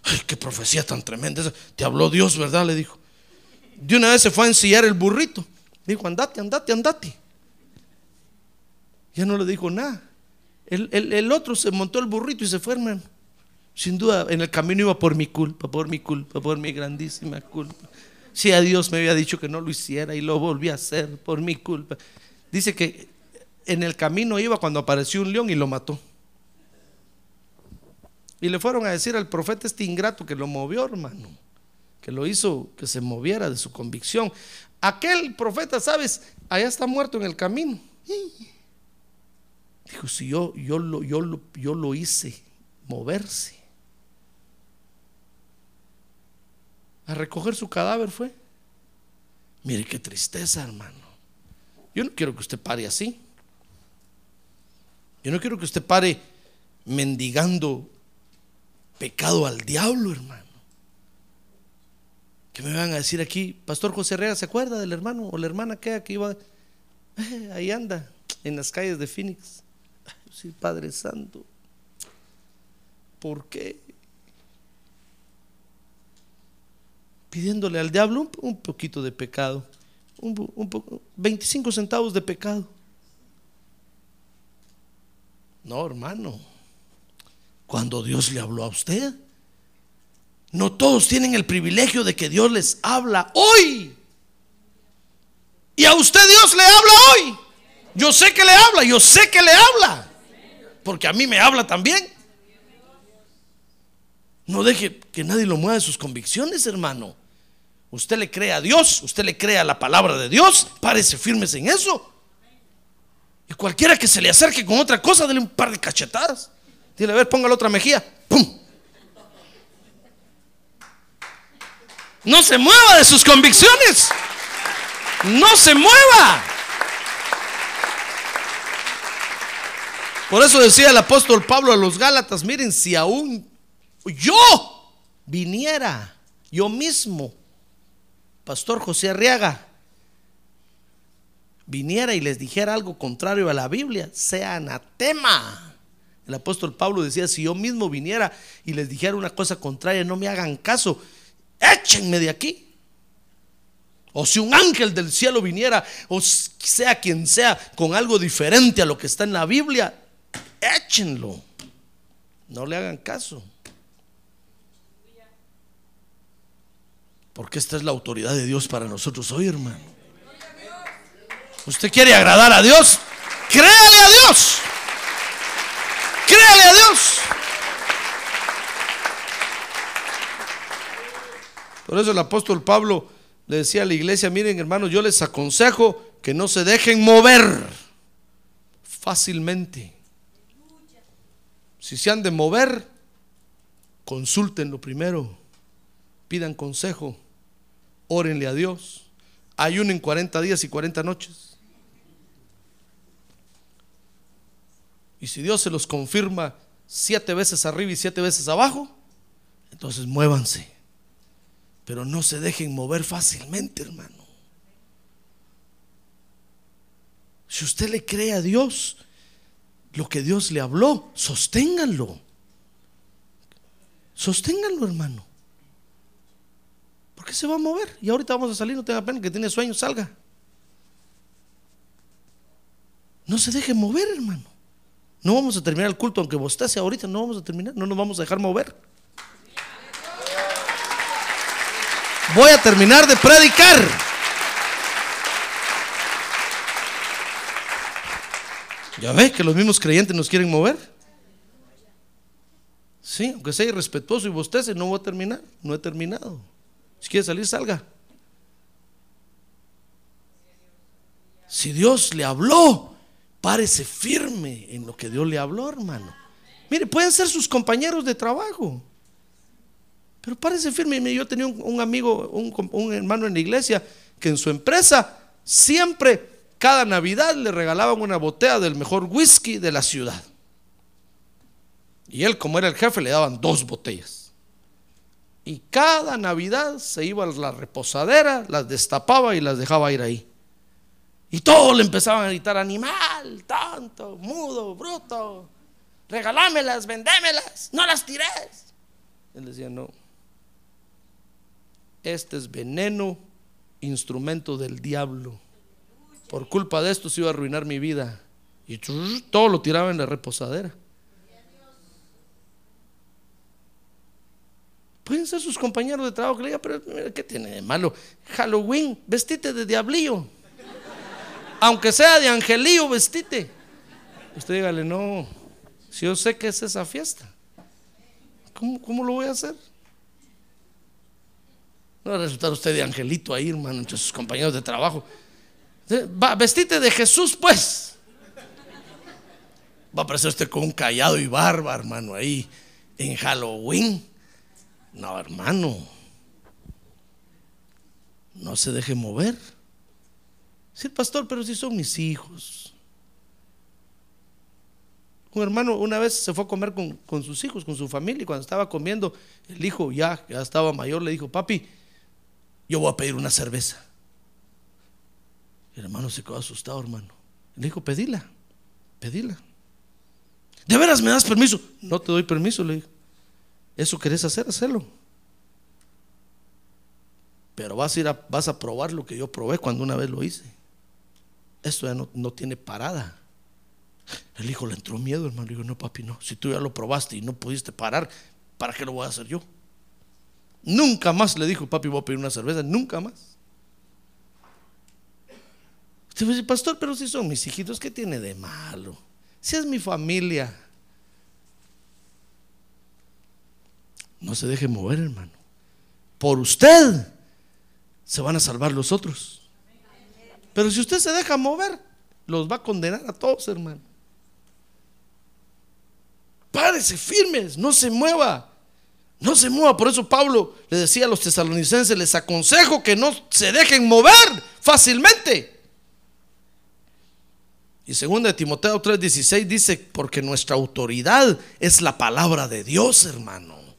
Ay, qué profecía tan tremenda. Te habló Dios, ¿verdad? Le dijo. De una vez se fue a ensillar el burrito. Dijo, andate, andate, andate. Ya no le dijo nada. El, el otro se montó el burrito y se fue, hermano. Sin duda, en el camino iba por mi culpa, por mi culpa, por mi grandísima culpa. Si a Dios me había dicho que no lo hiciera y lo volví a hacer por mi culpa. Dice que en el camino iba cuando apareció un león y lo mató. Y le fueron a decir al profeta este ingrato que lo movió, hermano, que lo hizo que se moviera de su convicción. Aquel profeta, ¿sabes? Allá está muerto en el camino. Dijo, si yo, yo, lo, yo, lo, yo lo hice moverse. A recoger su cadáver fue. Mire qué tristeza, hermano. Yo no quiero que usted pare así. Yo no quiero que usted pare mendigando pecado al diablo, hermano. Que me van a decir aquí, Pastor José Herrera, ¿se acuerda del hermano o la hermana que, iba? Eh, ahí anda, en las calles de Phoenix. sí, Padre Santo. ¿Por qué? Pidiéndole al diablo un, poquito de pecado, un, 25 centavos de pecado. No, hermano, cuando Dios le habló a usted, no todos tienen el privilegio de que Dios les habla hoy. Y a usted Dios le habla hoy. Yo sé que le habla, yo sé que le habla. Porque a mí me habla también. No deje que nadie lo mueva de sus convicciones, hermano. Usted le cree a Dios, usted le cree a la palabra de Dios, párese firmes en eso. Y cualquiera que se le acerque con otra cosa, dele un par de cachetadas. Dile, a ver, ponga la otra mejilla. ¡Pum! No se mueva de sus convicciones. No se mueva. Por eso decía el apóstol Pablo a los Gálatas, miren, si aún yo viniera, yo mismo, Pastor José Arriaga viniera y les dijera algo contrario a la Biblia, sea anatema. El apóstol Pablo decía, si yo mismo viniera y les dijera una cosa contraria, no me hagan caso, échenme de aquí. O si un ángel del cielo viniera, o sea quien sea, con algo diferente a lo que está en la Biblia, échenlo. No le hagan caso. Porque esta es la autoridad de Dios para nosotros hoy, hermano. ¿Usted quiere agradar a Dios? Créale a Dios. Créale a Dios. Por eso el apóstol Pablo le decía a la iglesia, miren hermanos, yo les aconsejo que no se dejen mover fácilmente. Si se han de mover, consúltenlo primero, pidan consejo, órenle a Dios, ayunen 40 días y 40 noches. Y si Dios se los confirma siete veces arriba y siete veces abajo, entonces muévanse. Pero no se dejen mover fácilmente, hermano. Si usted le cree a Dios, lo que Dios le habló, sosténganlo. Sosténganlo, hermano. Porque se va a mover. Y ahorita vamos a salir, no tenga pena, que tiene sueño, salga. No se deje mover, hermano. No vamos a terminar el culto, aunque bostece ahorita, no vamos a terminar, no nos vamos a dejar mover. Voy a terminar de predicar. Ya ve que los mismos creyentes nos quieren mover. Sí, aunque sea irrespetuoso y bostece, no voy a terminar, no he terminado. Si quiere salir, salga. Si Dios le habló, párese firme en lo que Dios le habló, hermano. Mire, pueden ser sus compañeros de trabajo. Pero párese firme. Yo tenía un, amigo, un, un, hermano en la iglesia, que en su empresa siempre, cada Navidad, le regalaban una botella del mejor whisky de la ciudad. Y él, como era el jefe, le daban dos botellas. Y cada Navidad se iba a la reposadera, las destapaba y las dejaba ir ahí. Y todos le empezaban a gritar, animal, tonto, mudo, bruto, regalámelas, vendémelas, no las tires. Él decía, no, este es veneno, instrumento del diablo. Por culpa de esto se iba a arruinar mi vida. Y todo lo tiraba en la reposadera. Pueden ser sus compañeros de trabajo que le digan, pero ¿qué tiene de malo? Halloween, vestite de diablillo. Aunque sea de angelillo, vestite. Usted dígale, no, si yo sé que es esa fiesta, ¿cómo, cómo lo voy a hacer? No va a resultar usted de angelito ahí, hermano, entre sus compañeros de trabajo. Va, vestite de Jesús, pues. Va a aparecer usted con un callado y barba, hermano, ahí en Halloween. No, hermano. No se deje mover. Sí, pastor, pero si son mis hijos. Un hermano una vez se fue a comer con, con sus hijos, con su familia, y cuando estaba comiendo, el hijo ya, ya estaba mayor, le dijo, papi, yo voy a pedir una cerveza. El hermano se quedó asustado, hermano. Le dijo, pedila, pedila. ¿De veras me das permiso? No te doy permiso, le dijo. ¿Eso querés hacer? Hacerlo. Pero vas a ir vas a probar lo que yo probé cuando una vez lo hice. Esto ya no, no tiene parada. El hijo le entró miedo, hermano. Dijo, no, papi, no. Si tú ya lo probaste y no pudiste parar, ¿para qué lo voy a hacer yo? Nunca más le dijo, papi, voy a pedir una cerveza, nunca más. Usted dice, pastor, pero si son mis hijitos, ¿qué tiene de malo? Si es mi familia. No se deje mover, hermano. Por usted se van a salvar los otros. Pero si usted se deja mover, los va a condenar a todos, hermano. Párese firmes, no se mueva. No se mueva. Por eso Pablo le decía a los tesalonicenses, les aconsejo que no se dejen mover fácilmente. Y segunda de Timoteo 3:16 dice, porque nuestra autoridad es la palabra de Dios, hermano.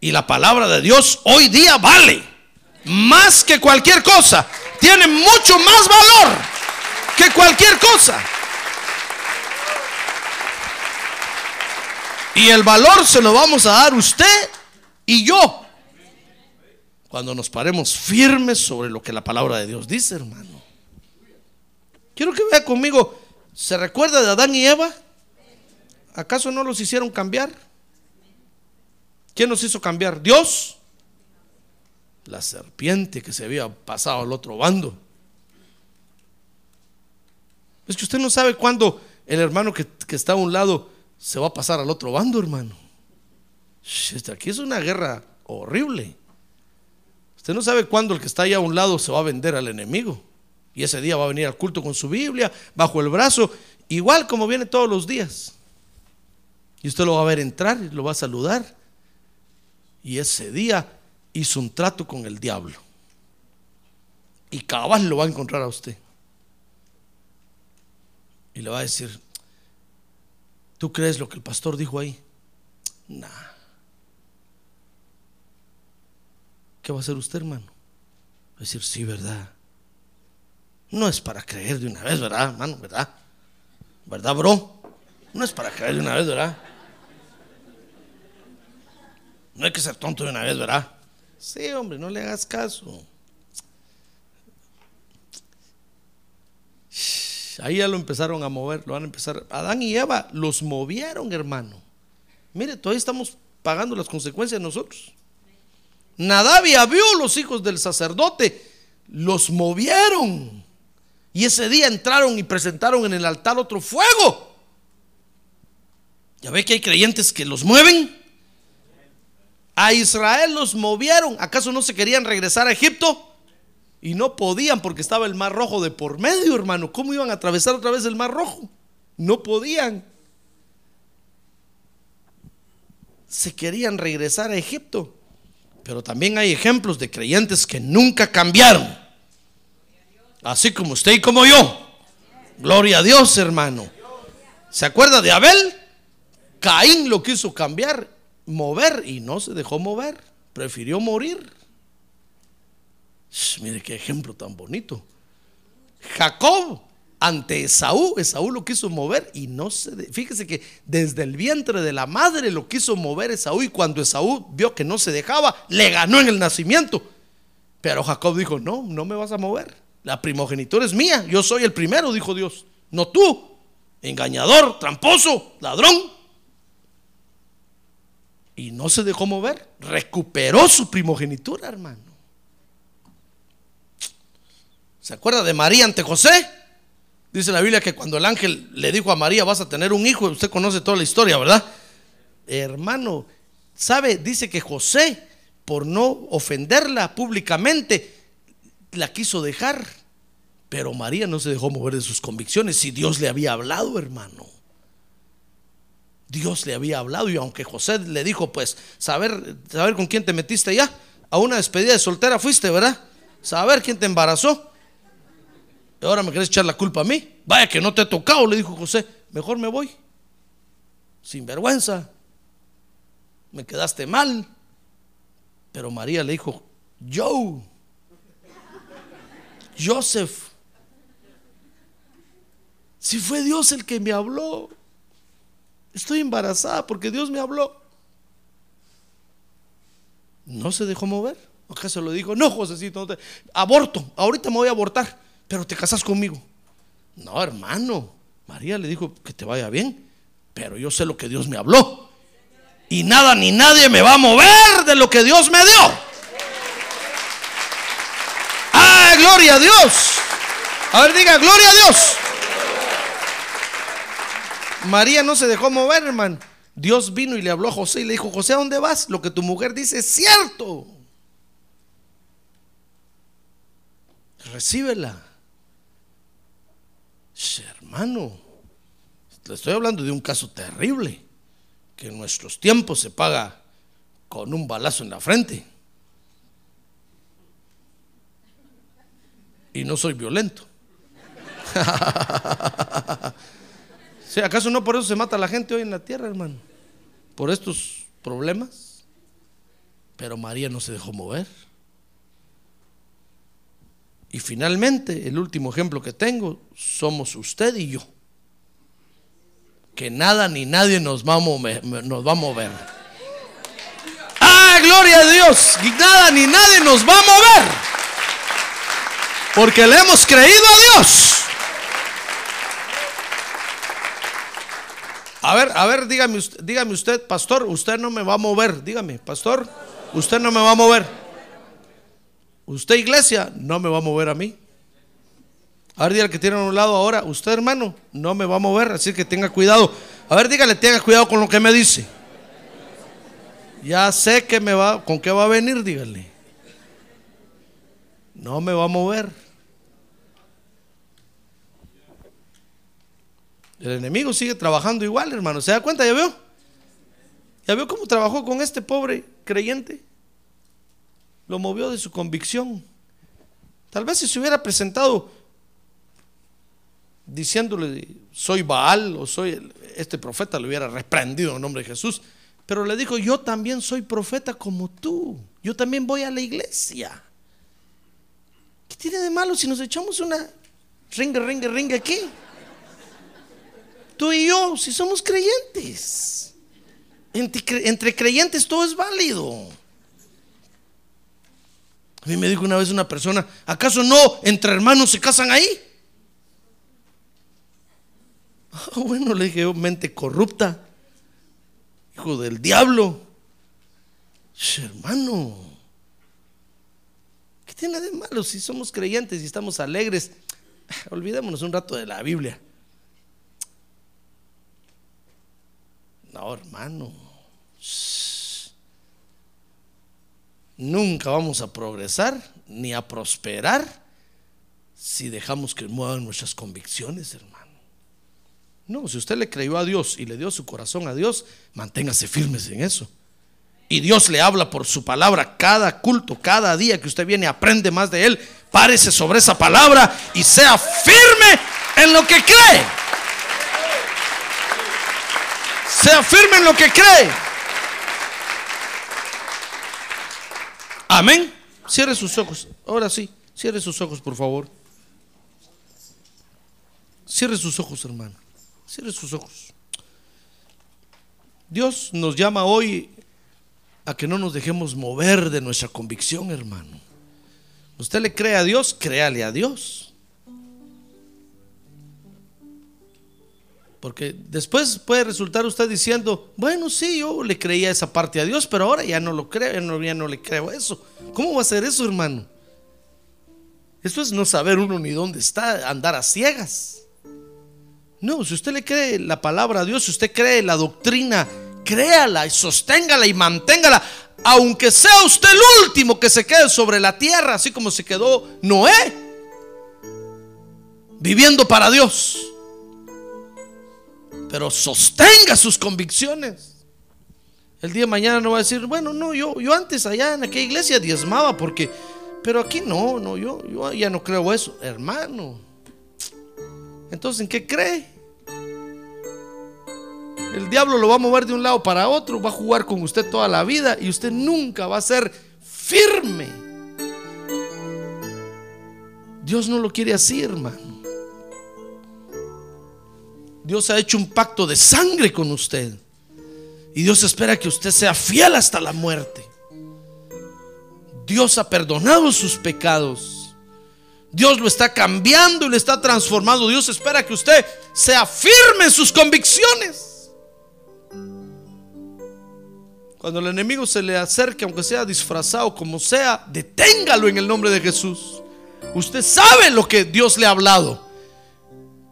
Y la palabra de Dios hoy día vale más que cualquier cosa. Tiene mucho más valor que cualquier cosa. Y el valor se lo vamos a dar usted y yo. Cuando nos paremos firmes sobre lo que la palabra de Dios dice, hermano. Quiero que vea conmigo, ¿se recuerda de Adán y Eva? ¿Acaso no los hicieron cambiar? ¿Quién nos hizo cambiar? Dios. La serpiente que se había pasado al otro bando. Es que usted no sabe cuándo el hermano que, que está a un lado se va a pasar al otro bando, hermano. Shh, Aquí es una guerra horrible. Usted no sabe cuándo el que está ahí a un lado se va a vender al enemigo. Y ese día va a venir al culto con su Biblia, bajo el brazo, igual como viene todos los días. Y usted lo va a ver entrar y lo va a saludar. Y ese día hizo un trato con el diablo. Y cabal lo va a encontrar a usted. Y le va a decir, ¿tú crees lo que el pastor dijo ahí? Nah. ¿Qué va a hacer usted, hermano? Va a decir, sí, ¿verdad? No es para creer de una vez, ¿verdad, hermano? ¿Verdad? ¿Verdad, bro? No es para creer de una vez, ¿verdad? No hay que ser tonto de una vez, ¿verdad? Sí, hombre, no le hagas caso. Ahí ya lo empezaron a mover, lo van a empezar. Adán y Eva los movieron, hermano. Mire, todavía estamos pagando las consecuencias nosotros. Nadab y Abiú, los hijos del sacerdote, los movieron. Y ese día entraron y presentaron en el altar otro fuego. Ya ve que hay creyentes que los mueven. A Israel los movieron. ¿Acaso no se querían regresar a Egipto? Y no podían porque estaba el mar rojo de por medio, hermano. ¿Cómo iban a atravesar otra vez el mar rojo? No podían. Se querían regresar a Egipto. Pero también hay ejemplos de creyentes que nunca cambiaron. Así como usted y como yo. Gloria a Dios, hermano. ¿Se acuerda de Abel? Caín lo quiso cambiar, mover y no se dejó mover. Prefirió morir. Mire qué ejemplo tan bonito. Jacob ante Esaú, Esaú lo quiso mover y no se... de- Fíjese que desde el vientre de la madre lo quiso mover Esaú y cuando Esaú vio que no se dejaba, le ganó en el nacimiento. Pero Jacob dijo, no, no me vas a mover. La primogenitura es mía, yo soy el primero, dijo Dios. No tú, engañador, tramposo, ladrón. Y no se dejó mover, recuperó su primogenitura, hermano. ¿Se acuerda de María ante José? Dice la Biblia que cuando el ángel le dijo a María, vas a tener un hijo, usted conoce toda la historia, ¿verdad? Hermano, ¿sabe? Dice que José, por no ofenderla públicamente, la quiso dejar. Pero María no se dejó mover de sus convicciones. Si Dios le había hablado, hermano. Dios le había hablado y aunque José le dijo, pues, saber, saber con quién te metiste ya. A una despedida de soltera fuiste, ¿verdad? Saber quién te embarazó. Y ahora me querés echar la culpa a mí. Vaya que no te he tocado, le dijo José. Mejor me voy. Sin vergüenza. Me quedaste mal. Pero María le dijo, yo, Joseph, si fue Dios el que me habló, estoy embarazada porque Dios me habló. No se dejó mover. ¿Acaso lo dijo? No, Josecito, no te- aborto. Ahorita me voy a abortar, pero te casas conmigo. No, hermano. María le dijo que te vaya bien, pero yo sé lo que Dios me habló. Y nada ni nadie me va a mover de lo que Dios me dio. ¡Ah, gloria a Dios! A ver, diga, gloria a Dios. María no se dejó mover, hermano. Dios vino y le habló a José y le dijo, José, ¿a dónde vas? Lo que tu mujer dice es cierto. Recíbela. Hermano, le estoy hablando de un caso terrible, que en nuestros tiempos se paga con un balazo en la frente. Y no soy violento. Sí, ¿Acaso no por eso se mata la gente hoy en la tierra, hermano? Por estos problemas. Pero María no se dejó mover. Y finalmente, el último ejemplo que tengo, somos usted y yo. que nada ni nadie nos va a mover. Nos va a mover. ¡Ah, gloria a Dios! Nada ni nadie nos va a mover. Porque le hemos creído a Dios. A ver, a ver, dígame, dígame usted, pastor, usted no me va a mover. Dígame, pastor, usted no me va a mover. Usted, iglesia, no me va a mover a mí. A ver, dígale que tiene a un lado ahora. Usted, hermano, no me va a mover, así que tenga cuidado. A ver, dígale, tenga cuidado con lo que me dice. Ya sé que me va, con qué va a venir, dígale. No me va a mover. El enemigo sigue trabajando igual, hermano. ¿Se da cuenta? ¿Ya vio? ¿Ya vio cómo trabajó con este pobre creyente? Lo movió de su convicción. Tal vez si se hubiera presentado diciéndole soy Baal o soy este profeta, le hubiera reprendido en nombre de Jesús. Pero le dijo, yo también soy profeta como tú. Yo también voy a la iglesia. ¿Qué tiene de malo si nos echamos una ringa, ringa, ringa aquí? Tú y yo, si somos creyentes. Entre, cre- entre creyentes todo es válido. A mí me dijo una vez una persona, ¿acaso no entre hermanos se casan ahí? Ah, bueno, le dije yo, mente corrupta, hijo del diablo. Hermano, ¿qué tiene de malo si somos creyentes y estamos alegres? Olvidémonos un rato de la Biblia. No, hermano. Nunca vamos a progresar ni a prosperar si dejamos que muevan nuestras convicciones, hermano. No, si usted le creyó a Dios y le dio su corazón a Dios, manténgase firmes en eso. Y Dios le habla por su palabra cada culto, cada día que usted viene, aprende más de Él. Párese sobre esa palabra y sea firme en lo que cree. Sea firme en lo que cree. Amén. Cierre sus ojos. Ahora sí, cierre sus ojos, por favor. Cierre sus ojos, hermano. Cierre sus ojos. Dios nos llama hoy a que no nos dejemos mover de nuestra convicción, hermano. Usted le cree a Dios, créale a Dios. Porque después puede resultar usted diciendo, bueno, sí, yo le creía esa parte a Dios, pero ahora ya no lo creo, ya no, le creo eso. ¿Cómo va a ser eso, hermano? Eso es no saber uno ni dónde está, andar a ciegas. No, si usted le cree la palabra a Dios, si usted cree la doctrina, créala y sosténgala y manténgala, aunque sea usted el último que se quede sobre la tierra, así como se quedó Noé, viviendo para Dios. Pero sostenga sus convicciones. El día de mañana no va a decir, bueno, no, yo, yo antes allá en aquella iglesia diezmaba porque, pero aquí no, no, yo, yo ya no creo eso, hermano. Entonces, ¿en qué cree? El diablo lo va a mover de un lado para otro, va a jugar con usted toda la vida y usted nunca va a ser firme. Dios no lo quiere así, hermano. Dios ha hecho un pacto de sangre con usted. Y Dios espera que usted sea fiel hasta la muerte. Dios ha perdonado sus pecados. Dios lo está cambiando y lo está transformando. Dios espera que usted sea firme en sus convicciones. Cuando el enemigo se le acerque, aunque sea disfrazado como sea, deténgalo en el nombre de Jesús. Usted sabe lo que Dios le ha hablado.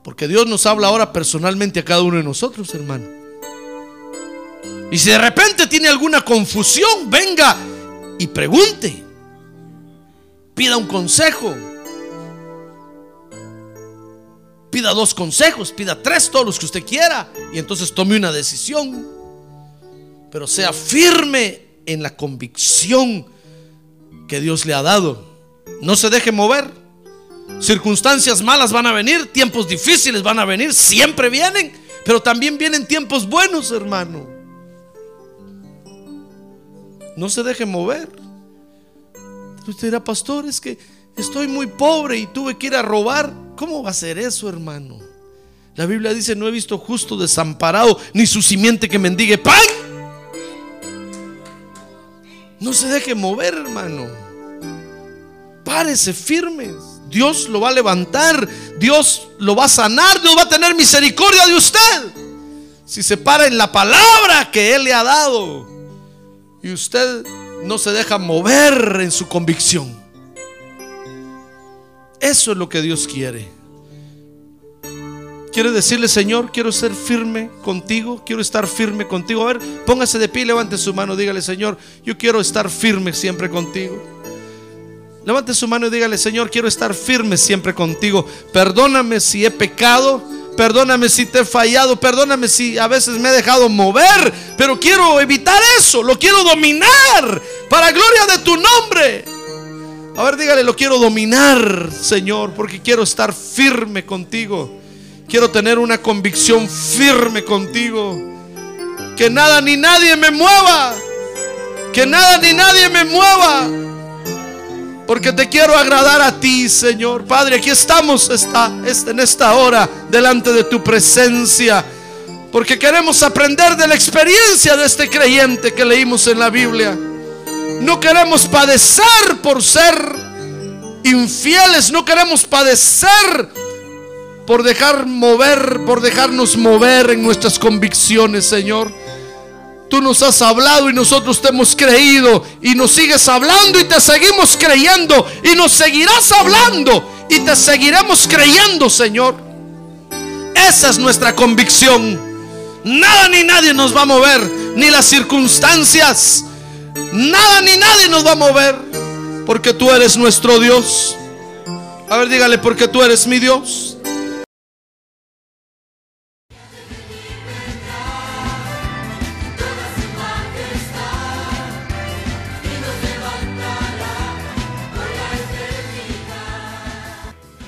Porque Dios nos habla ahora personalmente a cada uno de nosotros, hermano. Y si de repente tiene alguna confusión, venga y pregunte. Pida un consejo. Pida dos consejos, pida tres, todos los que usted quiera. Y entonces tome una decisión. Pero sea firme en la convicción que Dios le ha dado. No se deje mover. Circunstancias malas van a venir, tiempos difíciles van a venir, siempre vienen, pero también vienen tiempos buenos, hermano. No se deje mover. Usted dirá, pastor, es que estoy muy pobre y tuve que ir a robar. ¿Cómo va a ser eso, hermano? La Biblia dice, no he visto justo desamparado, ni su simiente que mendigue pan. No se deje mover, hermano. Párese firme. Dios lo va a levantar. Dios lo va a sanar. Dios va a tener misericordia de usted. Si se para en la palabra que Él le ha dado. Y usted no se deja mover en su convicción. Eso es lo que Dios quiere. Quiere decirle, Señor, quiero ser firme contigo, quiero estar firme contigo. A ver, póngase de pie, levante su mano, dígale, Señor, yo quiero estar firme siempre contigo. Levante su mano y dígale, Señor, quiero estar firme siempre contigo. Perdóname si he pecado, perdóname si te he fallado, perdóname si a veces me he dejado mover, pero quiero evitar eso, lo quiero dominar para gloria de tu nombre. A ver, dígale, lo quiero dominar, Señor, porque quiero estar firme contigo. Quiero tener una convicción firme contigo. Que nada ni nadie me mueva. Que nada ni nadie me mueva. Porque te quiero agradar a ti, Señor. Padre, aquí estamos esta, en esta hora delante de tu presencia. Porque queremos aprender de la experiencia de este creyente que leímos en la Biblia. No queremos padecer por ser infieles. No queremos padecer por dejar mover, por dejarnos mover en nuestras convicciones, Señor. Tú nos has hablado y nosotros te hemos creído y nos sigues hablando y te seguimos creyendo y nos seguirás hablando y te seguiremos creyendo, Señor. Esa es nuestra convicción. Nada ni nadie nos va a mover, ni las circunstancias. Nada ni nadie nos va a mover, porque tú eres nuestro Dios. A ver, dígale, porque tú eres mi Dios.